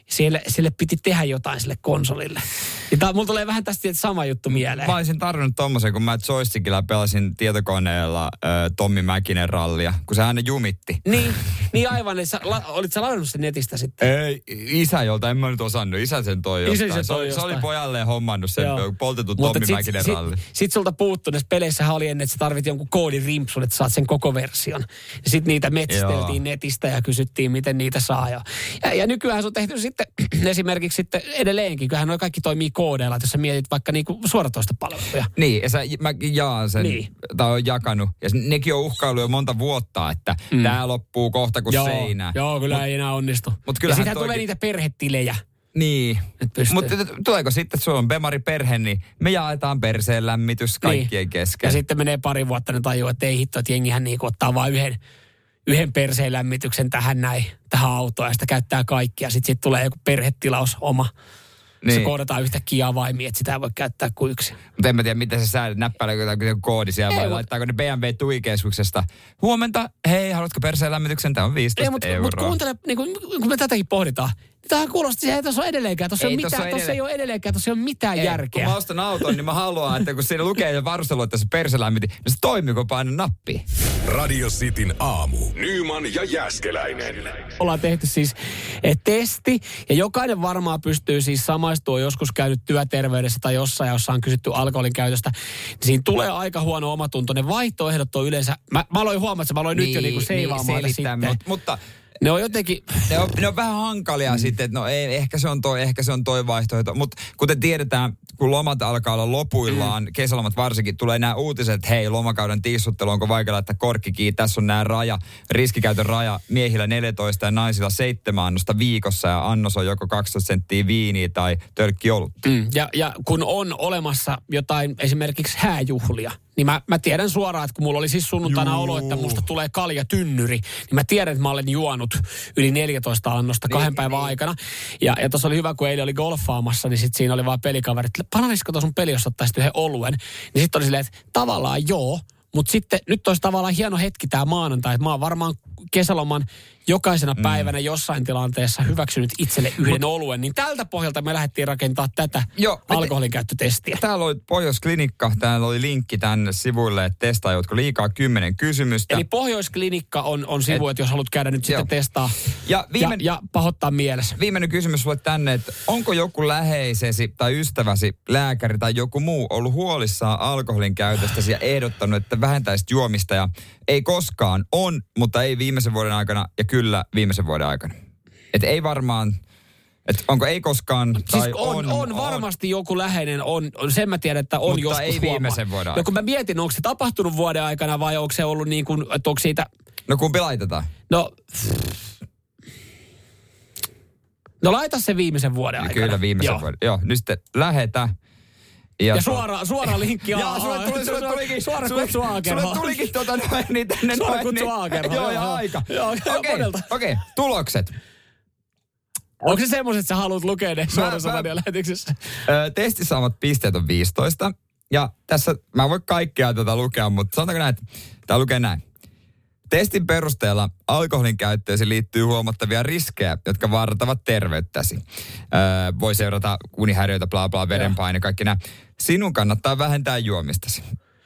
Sille, sille piti tehdä jotain sille konsolille. Niin tää, mulla tulee vähän tästä sama juttu mieleen. Mä olisin tarvinnut tommosen, kun mä joystickilla pelasin tietokoneella äh, Tommi Mäkinen rallia, kun se aina jumitti. Niin, niin aivan. Että Sä, la, olit sä ladannut sen netistä sitten? Ei, isä, jolta en mä nyt osannut. Isä sen toi Isä jostain. sen se, toi oli, se oli pojalleen hommannut sen Joo. poltetun Mutta Tommi sit- Mäkinen sit- ralli. Sit sulta puuttu näissä peleissä oli ennen, että sä tarvit jonkun koodirimpsun, että saat sen koko version. Sitten niitä metsisteltiin Joo. netistä ja kysyttiin, miten niitä saa. Ja, ja, ja nykyään se on tehty sitten esimerkiksi sitten edelleenkin. Kyllähän noi kaikki toimii koodeilla, että jos sä mietit vaikka niinku suoratoista palveluja. Niin, ja sä, mä jaan sen, Niin. niin. tai on jakanut. Ja nekin on uhkailu jo monta vuotta, että mm. tämä loppuu kohta kuin joo, seinä. joo, kyllä ei enää onnistu. mut ja kyllähän sittenhän tulee toikin- niitä perhetilejä. Niin. Mutta tuleeko sitten, että sulla on Bemari perhe, niin me jaetaan perseen lämmitys kaikkien Niin. kesken. Ja sitten menee pari vuotta, ne tajuu, että ei hitto, että jengihän niinku ottaa vain yhden, yhden perseen lämmityksen tähän näin, tähän autoon ja sitä käyttää kaikki. Ja sitten sit tulee joku perhetilaus oma. Niin. Se koodataan yhtäkkiä avaimia, että sitä ei voi käyttää kuin yksi. Mutta en mä tiedä, miten se säädät, näppäileekö joku koodi siellä Ei, vai mut- laittaako ne BMW tuikeskuksesta. Huomenta, hei, haluatko perseen lämmityksen? Tämä on 15 Ei, mutta euroa. mut kuuntele, niin kun, kun me tätäkin pohditaan. Niin Tämähän kuulostaa siihen, että tuossa on edelleenkään. Tuossa ei, mitään, tuossa ei ole edelleenkään, tuossa ei ole mitään Ei, järkeä. Kun mä ostan auton, niin mä haluan, että kun siinä lukee jo varustelu, että se perse lämmiti, niin se toimii, kun painan nappia. Radio Cityn aamu. Nyman ja Jäskeläinen. ollaan tehty siis eh, testi, ja jokainen varmaan pystyy siis samaistua joskus käynyt työterveydessä tai jossain, jossa on kysytty alkoholin käytöstä. Niin siinä tulee aika huono omatunto. Ne vaihtoehdot on yleensä, mä, mä aloin huomata, että mä aloin nyt jo niinku seivaamaan niin, selittää, sitten. mut- mutta Ne on jotenkin, ne on, ne on vähän hankalia mm. sitten, että no ei, ehkä se on toi, ehkä se on toi vaihtoehto. Mutta kuten tiedetään, kun lomat alkaa olla lopuillaan, mm. kesälomat varsinkin, tulee nämä uutiset, että hei, lomakauden tiissuttelu, onko vaikea laittaa korkki kiinni, tässä on nämä raja, riskikäytön raja, miehillä 14 ja naisilla 7 annosta viikossa ja annos on joko 12 senttiä viiniä tai tölkki olutta. mm, ja, ja kun on olemassa jotain esimerkiksi hääjuhlia, niin mä, mä tiedän suoraan, että kun mulla oli siis sunnuntaina Juu. olo, että musta tulee kalja tynnyri, niin mä tiedän, että mä olen juonut yli 14 annosta kahden Niin, päivän niin. aikana. Ja, ja tuossa oli hyvä, kun eilen oli golfaamassa, niin sit siinä oli vaan pelikaverit, että pananisiko tuossa sun peli, jos ottaisit yhden oluen. Niin sitten oli silleen, että tavallaan joo, mutta sitten nyt olisi tavallaan hieno hetki tämä maanantai, että mä oon varmaan kesäloman jokaisena Mm. päivänä jossain tilanteessa hyväksynyt itselle yhden oluen, niin tältä pohjalta me lähdettiin rakentaa tätä te- alkoholin käyttötestiä. Täällä oli Pohjoisklinikka, täällä oli linkki tänne sivuille, että testaa, jotka liikaa kymmenen kysymystä. Eli Pohjoisklinikka on, on sivu, Et- että jos haluat käydä nyt Joo. sitten testaa Ja viime- ja, ja pahoittaa mielessä. Viimeinen kysymys sulle tänne, että onko joku läheisesi tai ystäväsi, lääkäri tai joku muu ollut huolissaan alkoholin käytöstäsi ja ehdottanut, että vähentäisit juomista ja ei koskaan on, mutta ei viimeisen vuoden aikana ja kyllä viimeisen vuoden aikana. Että ei varmaan, että onko ei koskaan tai Siis on, on, on, varmasti joku läheinen, on, on, sen mä tiedän, että on Mutta joskus ei viimeisen vuoden No kun mä mietin, onko se tapahtunut vuoden aikana vai onko se ollut niin kuin, että onko siitä, No kumpi laitetaan? no... No laita se viimeisen vuoden aikana. Kyllä viimeisen Joo. vuoden. Joo, nyt sitten lähetä. Ja to- suora, suora linkki Joo, aa, sulle tuli, sulle tulikin, suora sulle, kutsu Aakerhoon. sulle tulikin tuota noin niin tänne Suora noin kutsu niin- Aakerhoon, Joo, ja aika. Joo, Okei, monelta. okei, tulokset. Onko se semmoiset, että sä haluat lukea ne suorassa radiolähetyksessä? Testissä saamat pisteet on 15. Ja tässä, mä en voi kaikkea tätä lukea, mutta sanotaanko näin, että tämä lukee näin. Testin perusteella alkoholin käyttöösi liittyy huomattavia riskejä, jotka vaarantavat terveyttäsi. Öö, voi seurata unihäiriöitä, bla bla, verenpaine, kaikki nämä. Sinun kannattaa vähentää juomistasi.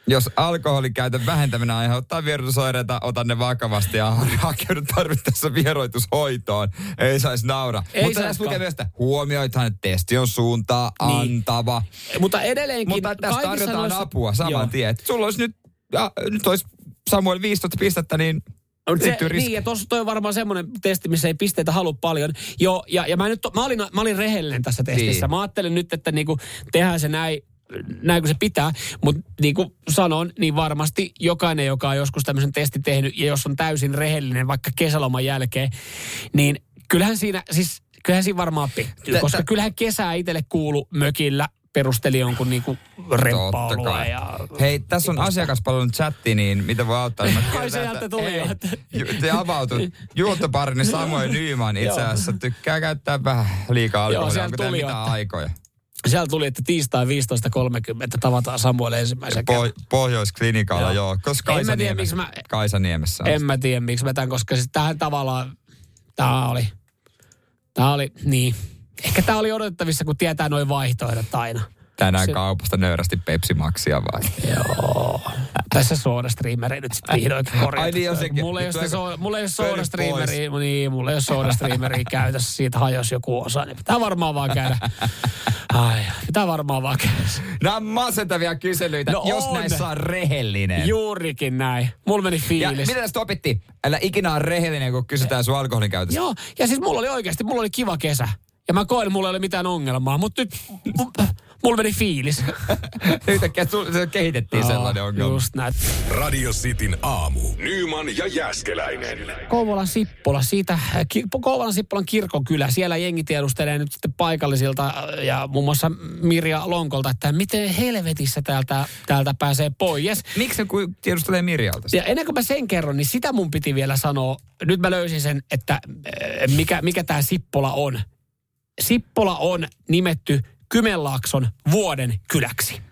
Jos alkoholin käytön vähentäminen aiheuttaa vierotusoireita, ota ne vakavasti ja hakeudu tarvittaessa vieroitushoitoon. Ei saisi naura. Ei Mutta tässä lukee myös, että huomioithan, että testi on suuntaa Niin. antava. Mutta edelleenkin... Mutta tässä tarjotaan noissa- apua saman Joo. tien. Et Sulla olisi nyt, ja, nyt olisi Samuel 15 pistettä, niin On se, niin, ja tuossa toi on varmaan semmoinen testi, missä ei pisteitä halua paljon. Joo, ja, ja mä, nyt, mä, olin, mä olin rehellinen tässä testissä. Niin. Mä ajattelin nyt, että niinku, tehdään se näin näin kuin se pitää. Mutta niin kuin sanon, niin varmasti jokainen, joka on joskus tämmöisen testin tehnyt ja jos on täysin rehellinen vaikka kesäloman jälkeen, niin kyllähän siinä, siis kyllähän siinä varmaan pettyy, koska kyllähän kesää itselle kuulu mökillä perusteli jonkun niinku remppailua ja... Hei, tässä on asiakaspalvelun chatti, niin mitä voi auttaa? Mä Ai, sieltä että- tuli jo, Se avautui. Juottoparini Samuel Nyman itse asiassa tykkää käyttää vähän liikaa alkoholia. Onko tuli että- aikoja? Sieltä tuli, että tiistai 15.30 tavataan Samuel ensimmäisen kerran. Po- Pohjoisklinikalla, joo. Joo. Koska Kaisa, tiedä, miksi mä- Kaisa Niemessä on. En mä tiedä, miksi mä tämän, koska siis tähän tavallaan, tämä oli, tämä oli, niin. Ehkä tämä oli odotettavissa, kun tietää noin vaihtoehdot aina. Tänään se- kaupasta nöyrästi Pepsi Maxia vai? Joo. Tässä soda streameri nyt sitten vihdoinkin korjataan. Ai niin, on sekin. Mulla ei ole, so, mulla ei ole soda streameri, niin, mulla ei ole soda streameri käytössä, siitä hajosi joku osa, niin pitää varmaan vaan käydä. Ai, pitää varmaan vaan käydä. Nämä on masentavia kyselyitä, No jos on. näissä on rehellinen. Juurikin näin. Mulla meni Ja fiilis. mitä tästä opittiin? Älä ikinä ole rehellinen, kun kysytään sun alkoholin käytöstä. Joo, ja siis mulla oli oikeasti, mulla oli kiva kesä. Ja mä koen, mulla ei ole mitään ongelmaa, mutta nyt mulla meni fiilis. Yhtäkkiä se kehitettiin sellainen ongelma. Just näin. Radio Cityn aamu. Nyman ja Jäskeläinen. Kouvolan Sippola, siitä, ki, Kouvolan Sippolan kirkonkylä, siellä jengi tiedustelee nyt sitten paikallisilta äh, ja muun muassa Mirja Lonkolta, että miten helvetissä täältä, täältä pääsee pois. Miksi se tiedustelee Mirjalta? Ja ennen kuin mä sen kerron, niin sitä mun piti vielä sanoa. Nyt mä löysin sen, että äh, mikä, mikä tämä Sippola on. Sippola on nimetty Kymenlaakson vuoden kyläksi.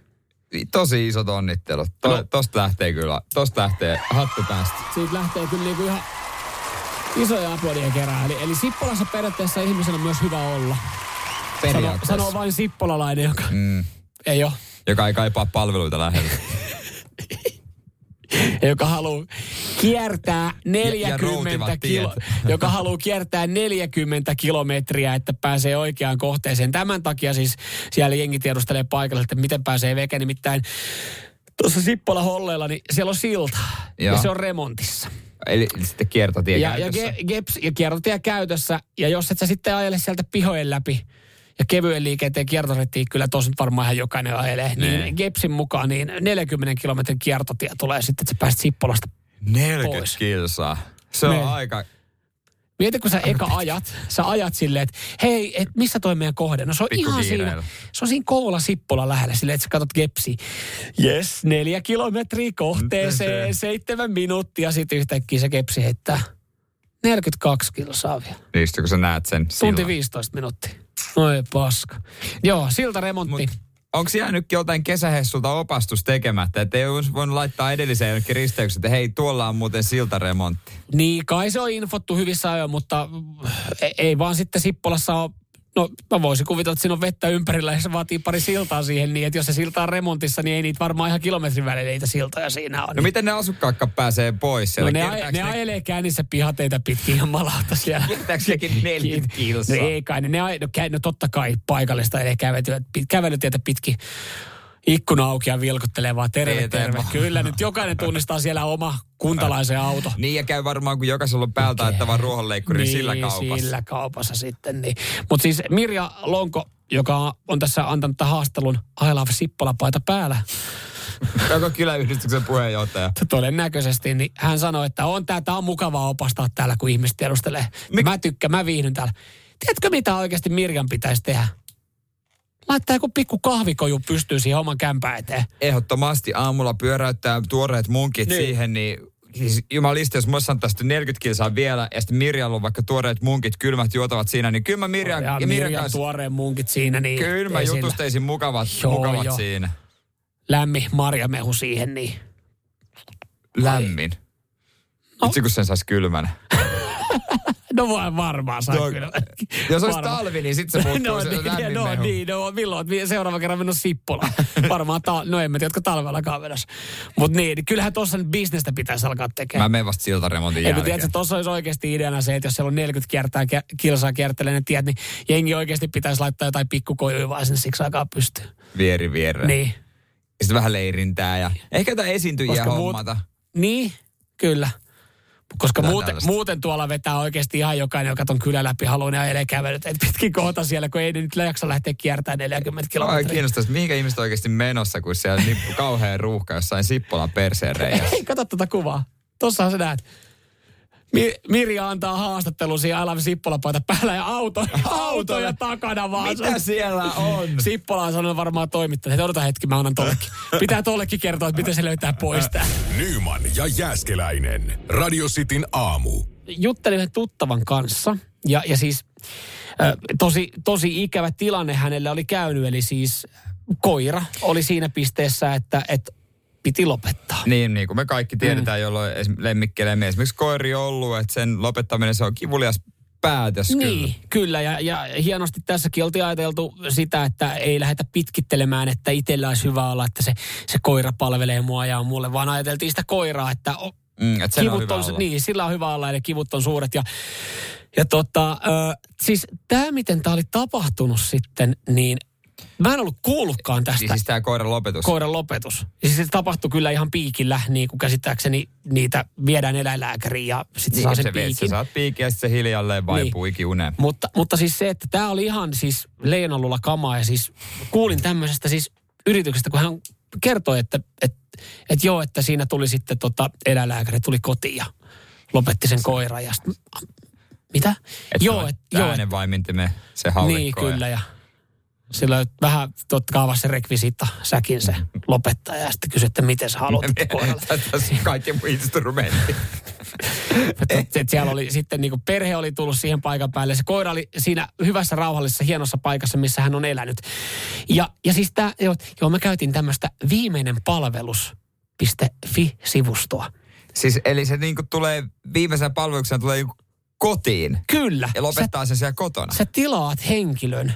Tosi isot onnittelut. To, No. Tosta lähtee kyllä, tosta lähtee hattu päästä. Siitä lähtee kyllä niinku ihan isoja aplodien kerää. Eli, eli Sippolassa periaatteessa ihmisen on myös hyvä olla. Sano, sanoo vain sippolalainen, joka Mm, ei ole. joka ei kaipaa palveluita lähellä. joka haluaa kiertää 40 routivat kilo, joka haluaa kiertää 40 kilometriä, että pääsee oikeaan kohteeseen. Tämän takia siis siellä jengi tiedustelee paikalle, että miten pääsee veke. Nimittäin tuossa Sippola Holleilla, niin siellä on silta Joo. ja se on remontissa. Eli sitten kiertotie Ja, ja, käytössä. ge, geps, ja kiertotie käytössä. Ja jos et sä sitten ajele sieltä pihojen läpi, ja kevyen liikenteen kiertorettiin kyllä tosin varmaan ihan jokainen ajelee, niin Nee. Gepsin mukaan niin 40 kilometrin kiertotie tulee sitten, että sä pääset Sippolasta 40 pois. kilsaa. Se on Niin. aika... Mieti, kun sä eka ajat, sä ajat silleen, että hei, et missä toi meidän kohde? No se on Pikku ihan siinä, se on siinä Kouvola Sippola lähellä, silleen, että sä katsot Gepsi. Yes, neljä kilometriä kohteeseen, seitsemän minuuttia, sitten yhtäkkiä se Gepsi heittää 42 kilsaa vielä. Niistä kun sä näet sen Tunti silloin. 15 minuuttia. Oi paska. Joo, silta remontti. Mut onko jäänyt jotain kesähessulta opastus tekemättä, että ei olisi voinut laittaa edelliseen jonnekin että hei, tuolla on muuten siltaremontti. Niin, kai se on infottu hyvissä ajoin, mutta ei, ei vaan sitten Sippolassa ole No mä voisin kuvitella, että siinä on vettä ympärillä ja se vaatii pari siltaa siihen niin, että jos se silta on remontissa, niin ei niitä varmaan ihan kilometrin välillä niitä siltoja siinä on. No miten ne asukkaatkaan pääsee pois No siellä? ne, aj- Kiertääks ne ajelee käynnissä pihateita pitkin ja malauta siellä. Kiertääks nekin 40 kilsaa? No ei kai, ne, ne, no, no totta kai paikallista pit, kävelytietä pitkin ikkuna auki ja vilkuttelee vaan terve, Teetä terve. vaan. Kyllä nyt jokainen tunnistaa siellä oma kuntalaisen auto. Niin ja käy varmaan, kun jokaisella on päältä että ruohonleikkuri niin, sillä kaupassa. sillä kaupassa sitten. Niin. Mutta siis Mirja Lonko, joka on tässä antanut tämän haastelun I love Sippola-paita päällä, Onko kyläyhdistyksen puheenjohtaja? todennäköisesti, niin hän sanoi, että on tää, tää on mukavaa opastaa täällä, kun ihmiset tiedustelee. Mik- Mä tykkään, mä viihdyn täällä. Tiedätkö, mitä oikeasti Mirjan pitäisi tehdä? Laittaa joku pikku kahvikoju pystyy siihen oman kämpään eteen. Ehdottomasti aamulla pyöräyttää tuoreet munkit Niin. siihen, niin siis jumalista, jos mä saan tästä 40 kilsaa vielä, ja sitten Mirjalla on vaikka tuoreet munkit, kylmät juotavat siinä, niin kyllä mä Mirjan, ja ja Mirjan Mirjan kanssa, tuoreen munkit siinä. Niin kyllä mä jutusteisin mukavat, Joo, mukavat joo. siinä. Lämmin marjamehu siihen, niin Lämmin. No. Itse kun sen saisi kylmänä. No voi varmaan saa Joo, kyllä. Jos olisi Varmaan. talvi, niin sitten se muuttuu no, se niin, lämmin no, mehu. niin, no, milloin seuraava kerran mennyt Sippolaan? Varmaan, ta- no en mä tiedä, jotka talvellakaan menossa. Mutta niin, niin kyllähän tuossa nyt bisnestä pitäisi alkaa Mä tekemään. menen vasta siltaremontin jälkeen. tiedätkö, tuossa olisi oikeasti ideana se, että jos siellä on 40 kiertää, kilsaa kiertelee ne tiet, niin jengi oikeasti pitäisi laittaa jotain pikkukojuja vaan sinne siksi aikaa pystyy. Vieri viereen. Niin. Niin. Sitten vähän leirintää ja ehkä jotain esiintyjiä Koska muut- hommata. Niin, kyllä. Koska muuten, muuten tuolla vetää oikeasti ihan jokainen, joka ton kylän läpi haluaa, ja ajelee kävelyt. Et pitkin kohta siellä, kun ei ne nyt jaksa lähteä kiertämään 40 Ai kilometriä. kiinnostaisi, mihinkä ihmiset oikeasti menossa, kun siellä on niin kauhean ruuhka jossain Sippolan perseen reiässä. Ei, kato tuota kuvaa. Tossahan sä näet. Mi- Mirja antaa haastattelun siinä Alavi Sippola-paita päällä ja auto, autoja takana vaan. Mitä siellä on? Sippola on sanonut varmaan toimittanut, että odota hetki, mä annan tollekin. Pitää tollekin kertoa, että miten se löytää pois tää. Nyman ja Jääskeläinen. Radio Cityn aamu. juttelin yhden tuttavan kanssa ja, ja siis tosi, tosi ikävä tilanne hänelle oli käynyt, eli siis koira oli siinä pisteessä, että, että piti lopettaa. Niin, niin kuin me kaikki tiedetään, mm. jolloin lemmikkeleemme esimerkiksi koiri on ollut, että sen lopettaminen se on kivulias päätös Niin, kyllä. kyllä. Ja, ja hienosti tässäkin oltiin ajateltu sitä, että ei lähdetä pitkittelemään, että itsellä olisi hyvä olla, että se, se koira palvelee mua ja on mulle, vaan ajateltiin sitä koiraa, että Mm, on kivut hyvä on, olla. niin, sillä on hyvä olla, eli kivut on suuret. Ja, ja tota, ö, siis tämä, miten tämä oli tapahtunut sitten, niin mä en ollut kuullutkaan tästä Siis tämä koiran lopetus. koiran lopetus. Ja siis se tapahtui kyllä ihan piikillä, niin kuin käsittääkseni niitä viedään eläinlääkäriin ja sitten niin, saa se sen sä piikin. saat piikin ja sitten se hiljalleen vaipuu niin. ikiuneen. Mutta, mutta siis se, että tämä oli ihan siis Leenalulla kamaa ja siis kuulin tämmöisestä siis yrityksestä, kun hän kertoi, että, että, että joo, että siinä tuli sitten tota eläinlääkäri, tuli kotiin ja lopetti sen koiran ja sitten, mitä? Et joo, et, joo, et, se haulikko. niin ja- kyllä ja sillä vähän totta kai avasi se rekvisiitta säkin se lopettaja ja sitten kysyi, että miten sä haluat koiralle. Tässä kaikki instrumentti. Että, siellä oli sitten niin perhe oli tullut siihen paikan päälle. Se koira oli siinä hyvässä, rauhallisessa, hienossa paikassa, missä hän on elänyt. Ja, ja siis tämä, joo, joo, mä käytin tämmöistä viimeinen palvelus.fi-sivustoa. Siis eli se niinku tulee viimeisenä palveluksena tulee kotiin Kyllä. ja lopettaa sen siellä kotona. Sä, sä tilaat henkilön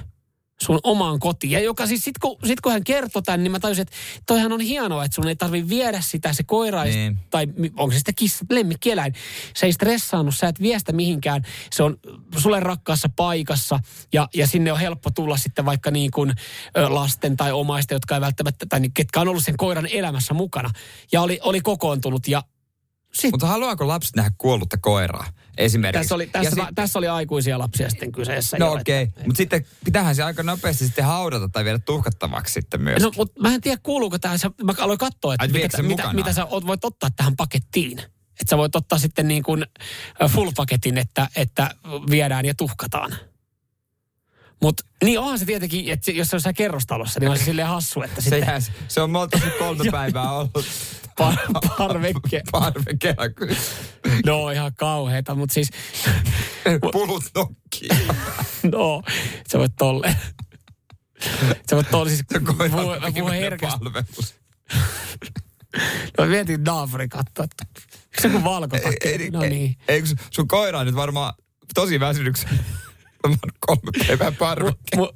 sun omaan kotiin. Ja joka siis sit kun, sit kun hän kertoi tämän, niin mä tajusin, että toihan on hienoa, että sun ei tarvi viedä sitä, se koira, Niin. tai onko se sitten kissa, lemmikkieläin. Se ei stressaannut, sä et vie sitä mihinkään. Se on sulle rakkaassa paikassa ja, ja sinne on helppo tulla sitten vaikka niin kuin lasten tai omaisten, jotka ei välttämättä, tai niin, ketkä on ollut sen koiran elämässä mukana. Ja oli, oli kokoontunut ja sitten Mutta haluaako lapset nähdä kuollutta koiraa esimerkiksi? tässä oli, Ja tässä, sit- va, tässä oli aikuisia lapsia sitten kyseessä. No okei, okay. mutta sitten pitäähän se aika nopeasti sitten haudata tai viedä tuhkattavaksi sitten myös. No, mutta mä en tiedä, kuuluuko tähän. Sä- Mä aloin katsoa, että Ai, mitä, se mitä, mitä sä voit ottaa tähän pakettiin. Että sä voit ottaa sitten niin kuin ö, full paketin, että, että viedään ja tuhkataan. Mutta niin onhan se tietenkin, että se- jos se on kerrostalossa, niin on se silleen hassu, että se, sitten jää, se on monta kolme päivää ollut par- parvekke. parvekkeella. kyllä. No ihan kauheeta, mutta siis Pulut nokkiin. no, sä voit tolle. Sä voit tolle siis, Se mä puhun viimeinen herkästi. Mä mietin naapuri katsoa, että se kun valkotakki? No niin. Ei, kun sun koira on nyt varmaan tosi väsynyt. Varmaan kolme päivää parvekkeen. Mu,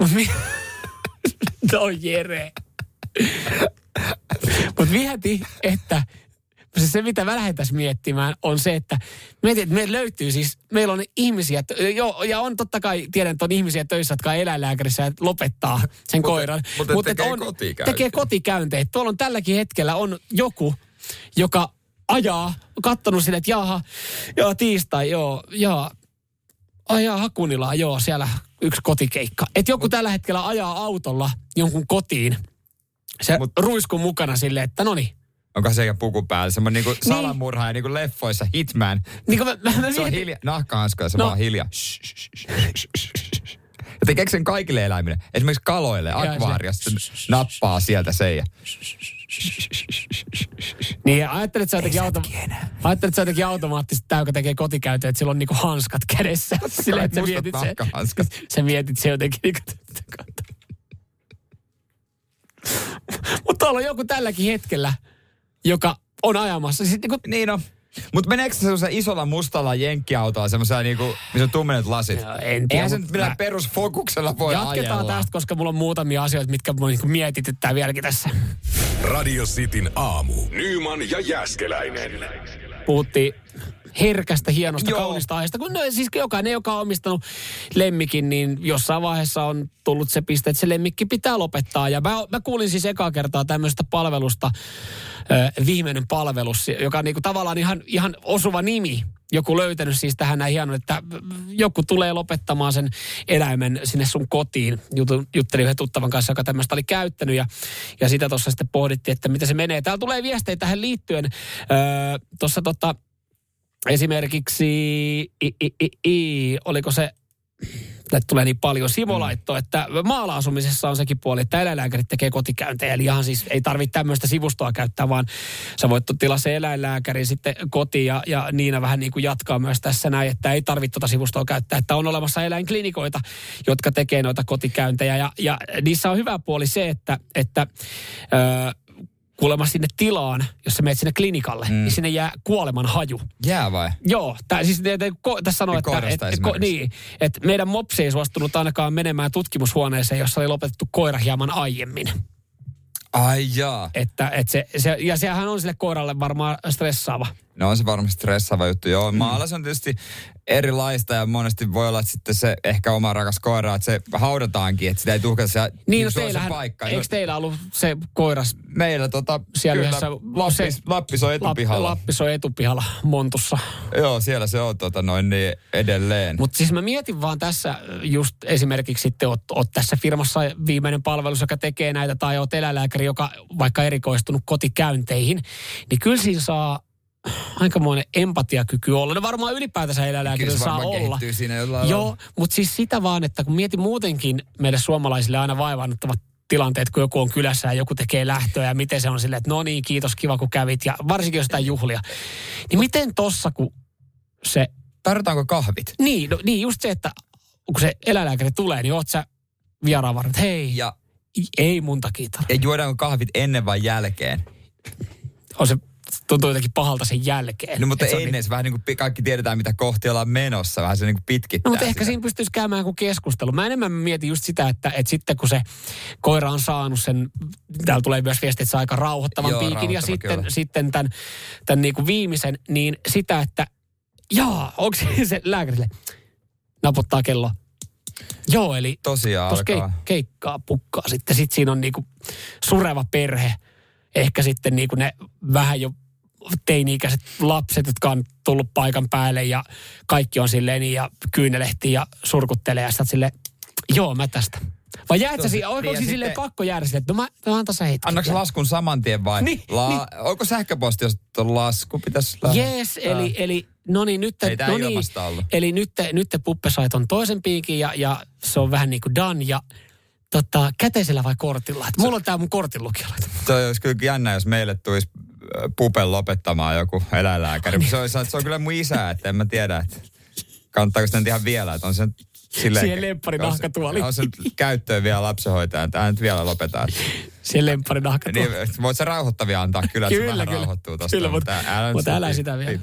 mut mi... no Jere. Mutta mieti, että se, se mitä mä lähdetäisiin miettimään on se, että mietin, että meillä löytyy siis, meillä on ihmisiä, joo, ja on totta kai, tiedän, että on ihmisiä töissä, jotka on eläinlääkärissä ja lopettaa sen Mutta- koiran. mutta Mut et tekee on, kotikäyntejä. Tekee kotikäyntejä. Tuolla on tälläkin hetkellä on joku, joka ajaa, kattonut sille, että jaha, joo tiistai, joo, joo, ajaa Hakunilaa, joo, siellä yksi kotikeikka. Että joku tällä hetkellä ajaa autolla jonkun kotiin. Se Mut- ruisku mukana silleen, että no niin. Onko se puku päällä? Semmoinen niinku salamurhaaja, niinku leffoissa Hitman. Niin mä, mä, mä Se on hiljaa, nahkahanskoja, se No. vaan hiljaa. Ja tekeekö sen kaikille eläimille? Esimerkiksi kaloille, akvaariasta nappaa sieltä se ja... niin ajattelet, että sä jotenkin, auto, ajattelet, että sä jotenkin automaattisesti tämä, joka tekee kotikäytöä, että sillä on niinku hanskat kädessä. Silleen, että sä mietit, se, sä mietit se jotenkin. Niin Mutta tuolla on joku tälläkin hetkellä, joka on ajamassa. Siis niin kuin, Niin on. Mutta meneekö se semmoisella isolla mustalla jenkkiautolla, semmoisella niinku, missä on tummenet lasit? Joo, en tiedä, Eihän se nyt millään mä- perusfokuksella voi jatketaan ajella. tästä, koska mulla on muutamia asioita, mitkä mua niin mietityttää vieläkin tässä. Radio Cityn aamu. Nyman ja Jääskeläinen. puhuttiin herkästä, hienosta, Joo. kaunista aiheesta. Kun no, siis jokainen, joka on omistanut lemmikin, niin jossain vaiheessa on tullut se piste, että se lemmikki pitää lopettaa. Ja mä, mä kuulin siis ekaa kertaa tämmöisestä palvelusta, ö, viimeinen palvelus, joka on niinku tavallaan ihan, ihan osuva nimi. Joku löytänyt siis tähän näin hienon, että joku tulee lopettamaan sen eläimen sinne sun kotiin. Juttelin yhden tuttavan kanssa, joka tämmöistä oli käyttänyt ja, ja sitä tuossa sitten pohdittiin, että miten se menee. Täällä tulee viestejä tähän liittyen. Öö, tuossa tota, esimerkiksi, i, i, i, i, oliko se, Tätä tulee niin paljon sivolaittoa, mm. että maala-asumisessa on sekin puoli, että eläinlääkärit tekee kotikäyntejä. Eli ihan siis ei tarvitse tämmöistä sivustoa käyttää, vaan sä voit tilaa se eläinlääkäri sitten kotiin ja, ja Niina vähän niin kuin jatkaa myös tässä näin, että ei tarvitse tuota sivustoa käyttää. Että on olemassa eläinklinikoita, jotka tekee noita kotikäyntejä ja, ja niissä on hyvä puoli se, että, että öö, kuulemma sinne tilaan, jos sä menet sinne klinikalle, mm. niin sinne jää kuoleman haju. Jää vai? Joo, tää, siis te, te, ko, tässä sanoo, että, koirasta et, et, ko, niin, että meidän mopsi ei suostunut ainakaan menemään tutkimushuoneeseen, jossa oli lopetettu koira hieman aiemmin. Ai jaa. Että, et se, se, ja sehän on sille koiralle varmaan stressaava. No on se varmasti stressaava juttu. Joo, mm. maalas on tietysti erilaista ja monesti voi olla että sitten se ehkä oma rakas koira, että se haudataankin, että sitä ei tuhkata se, Niin, no se on se teillähän, paikka. eikö teillä ollut se koiras Meillä tota, siellä kyllä, yhdessä... Lappis, se, Lappis on etupihalla. Lappis on etupihalla Montussa. Joo, siellä se on tota, noin niin edelleen. Mutta siis mä mietin vaan tässä just esimerkiksi sitten, oot, oot tässä firmassa viimeinen palvelus, joka tekee näitä, tai oot eläinlääkäri, joka vaikka erikoistunut kotikäynteihin, niin kyllä siinä saa aikamoinen empatiakyky olla. No varmaan ylipäätänsä eläinlääkärillä saa varmaan olla. siinä Joo, mutta siis sitä vaan, että kun mietin muutenkin meille suomalaisille aina vaivaannuttavat tilanteet, kun joku on kylässä ja joku tekee lähtöä ja miten se on silleen, että no niin, kiitos, kiva kun kävit ja varsinkin jos juhlia. Niin miten tossa, kun se Tarjotaanko kahvit? niin, no, niin just se, että kun se eläinlääkäri tulee, niin oot sä vieraan varmaan, että hei, ja, Ja, ei mun takia tarvitse. ja juodaanko kahvit ennen vai jälkeen? On se, tuntuu jotenkin pahalta sen jälkeen. No mutta ennen se vähän niin kuin kaikki tiedetään, mitä kohti ollaan menossa. Vähän se niin kuin pitkittää No mutta ehkä sitä. siinä pystyisi käymään joku keskustelu. Mä enemmän mietin just sitä, että, että sitten kun se koira on saanut sen, täällä tulee myös viesti, että se aika rauhoittavan Joo, piikin ja sitten, kyllä. sitten tämän, tämän niin kuin viimeisen, niin sitä, että jaa, onko se, se lääkärille naputtaa kello. Joo, eli Tosiaan keik- keikkaa pukkaa sitten. Sitten siinä on niinku sureva perhe. Ehkä sitten niinku ne vähän jo teini-ikäiset lapset, jotka on tullut paikan päälle ja kaikki on silleen niin ja kyynelehtii ja surkuttelee ja silleen, joo mä tästä. Vai jäät sä siihen, onko niin siis silleen pakko jäädä silleen, että no mä, mä antan sä hetki. Annaanko laskun saman tien vai? Niin, La- Onko sähköposti, jos on lasku? Pitäisi la- Yes, eli, eli no niin, nyt, Ei no niin, eli nyt, nyt puppe sait on toisen piikin ja, ja se on vähän niin kuin done ja tota, käteisellä vai kortilla? Et mulla on tää mun kortinlukija. Toi olisi kyllä jännä, jos meille tulisi pupen lopettamaan joku eläinlääkäri. Se, olisi, se on kyllä mun isä, että en mä tiedä, että kannattaako sitä ihan vielä, että on se silleen... Siihen lemppari on se-. On se käyttöön vielä lapsenhoitaja, että hän nyt vielä lopetaa. Se lemppari nahka Niin, voit sä rauhoittavia antaa kyllä, että se Kyllä, vähän kyllä. rauhoittuu tosta. Kyllä, mutta- älä, mutta älä sitä vielä.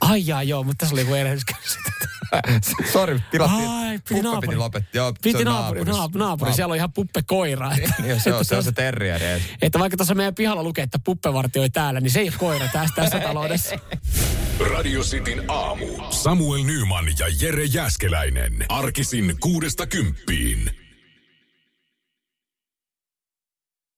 Ai jaa, joo, mutta tässä oli joku erehdys. Sori, tilattiin. Ai, piti Puppe naapuri. piti lopettaa. Joo, se Piti on naapuri, naapuri, naapuri, naapuri. Siellä on ihan puppe koira. Että, Niin, se on, se on se että, terrieri. että vaikka tuossa meidän pihalla lukee, että puppevartioi täällä, niin se ei ole koira tässä, tässä taloudessa. Radio Cityn aamu. Samuel Nyman ja Jere Jäskeläinen. Arkisin kuudesta kymppiin.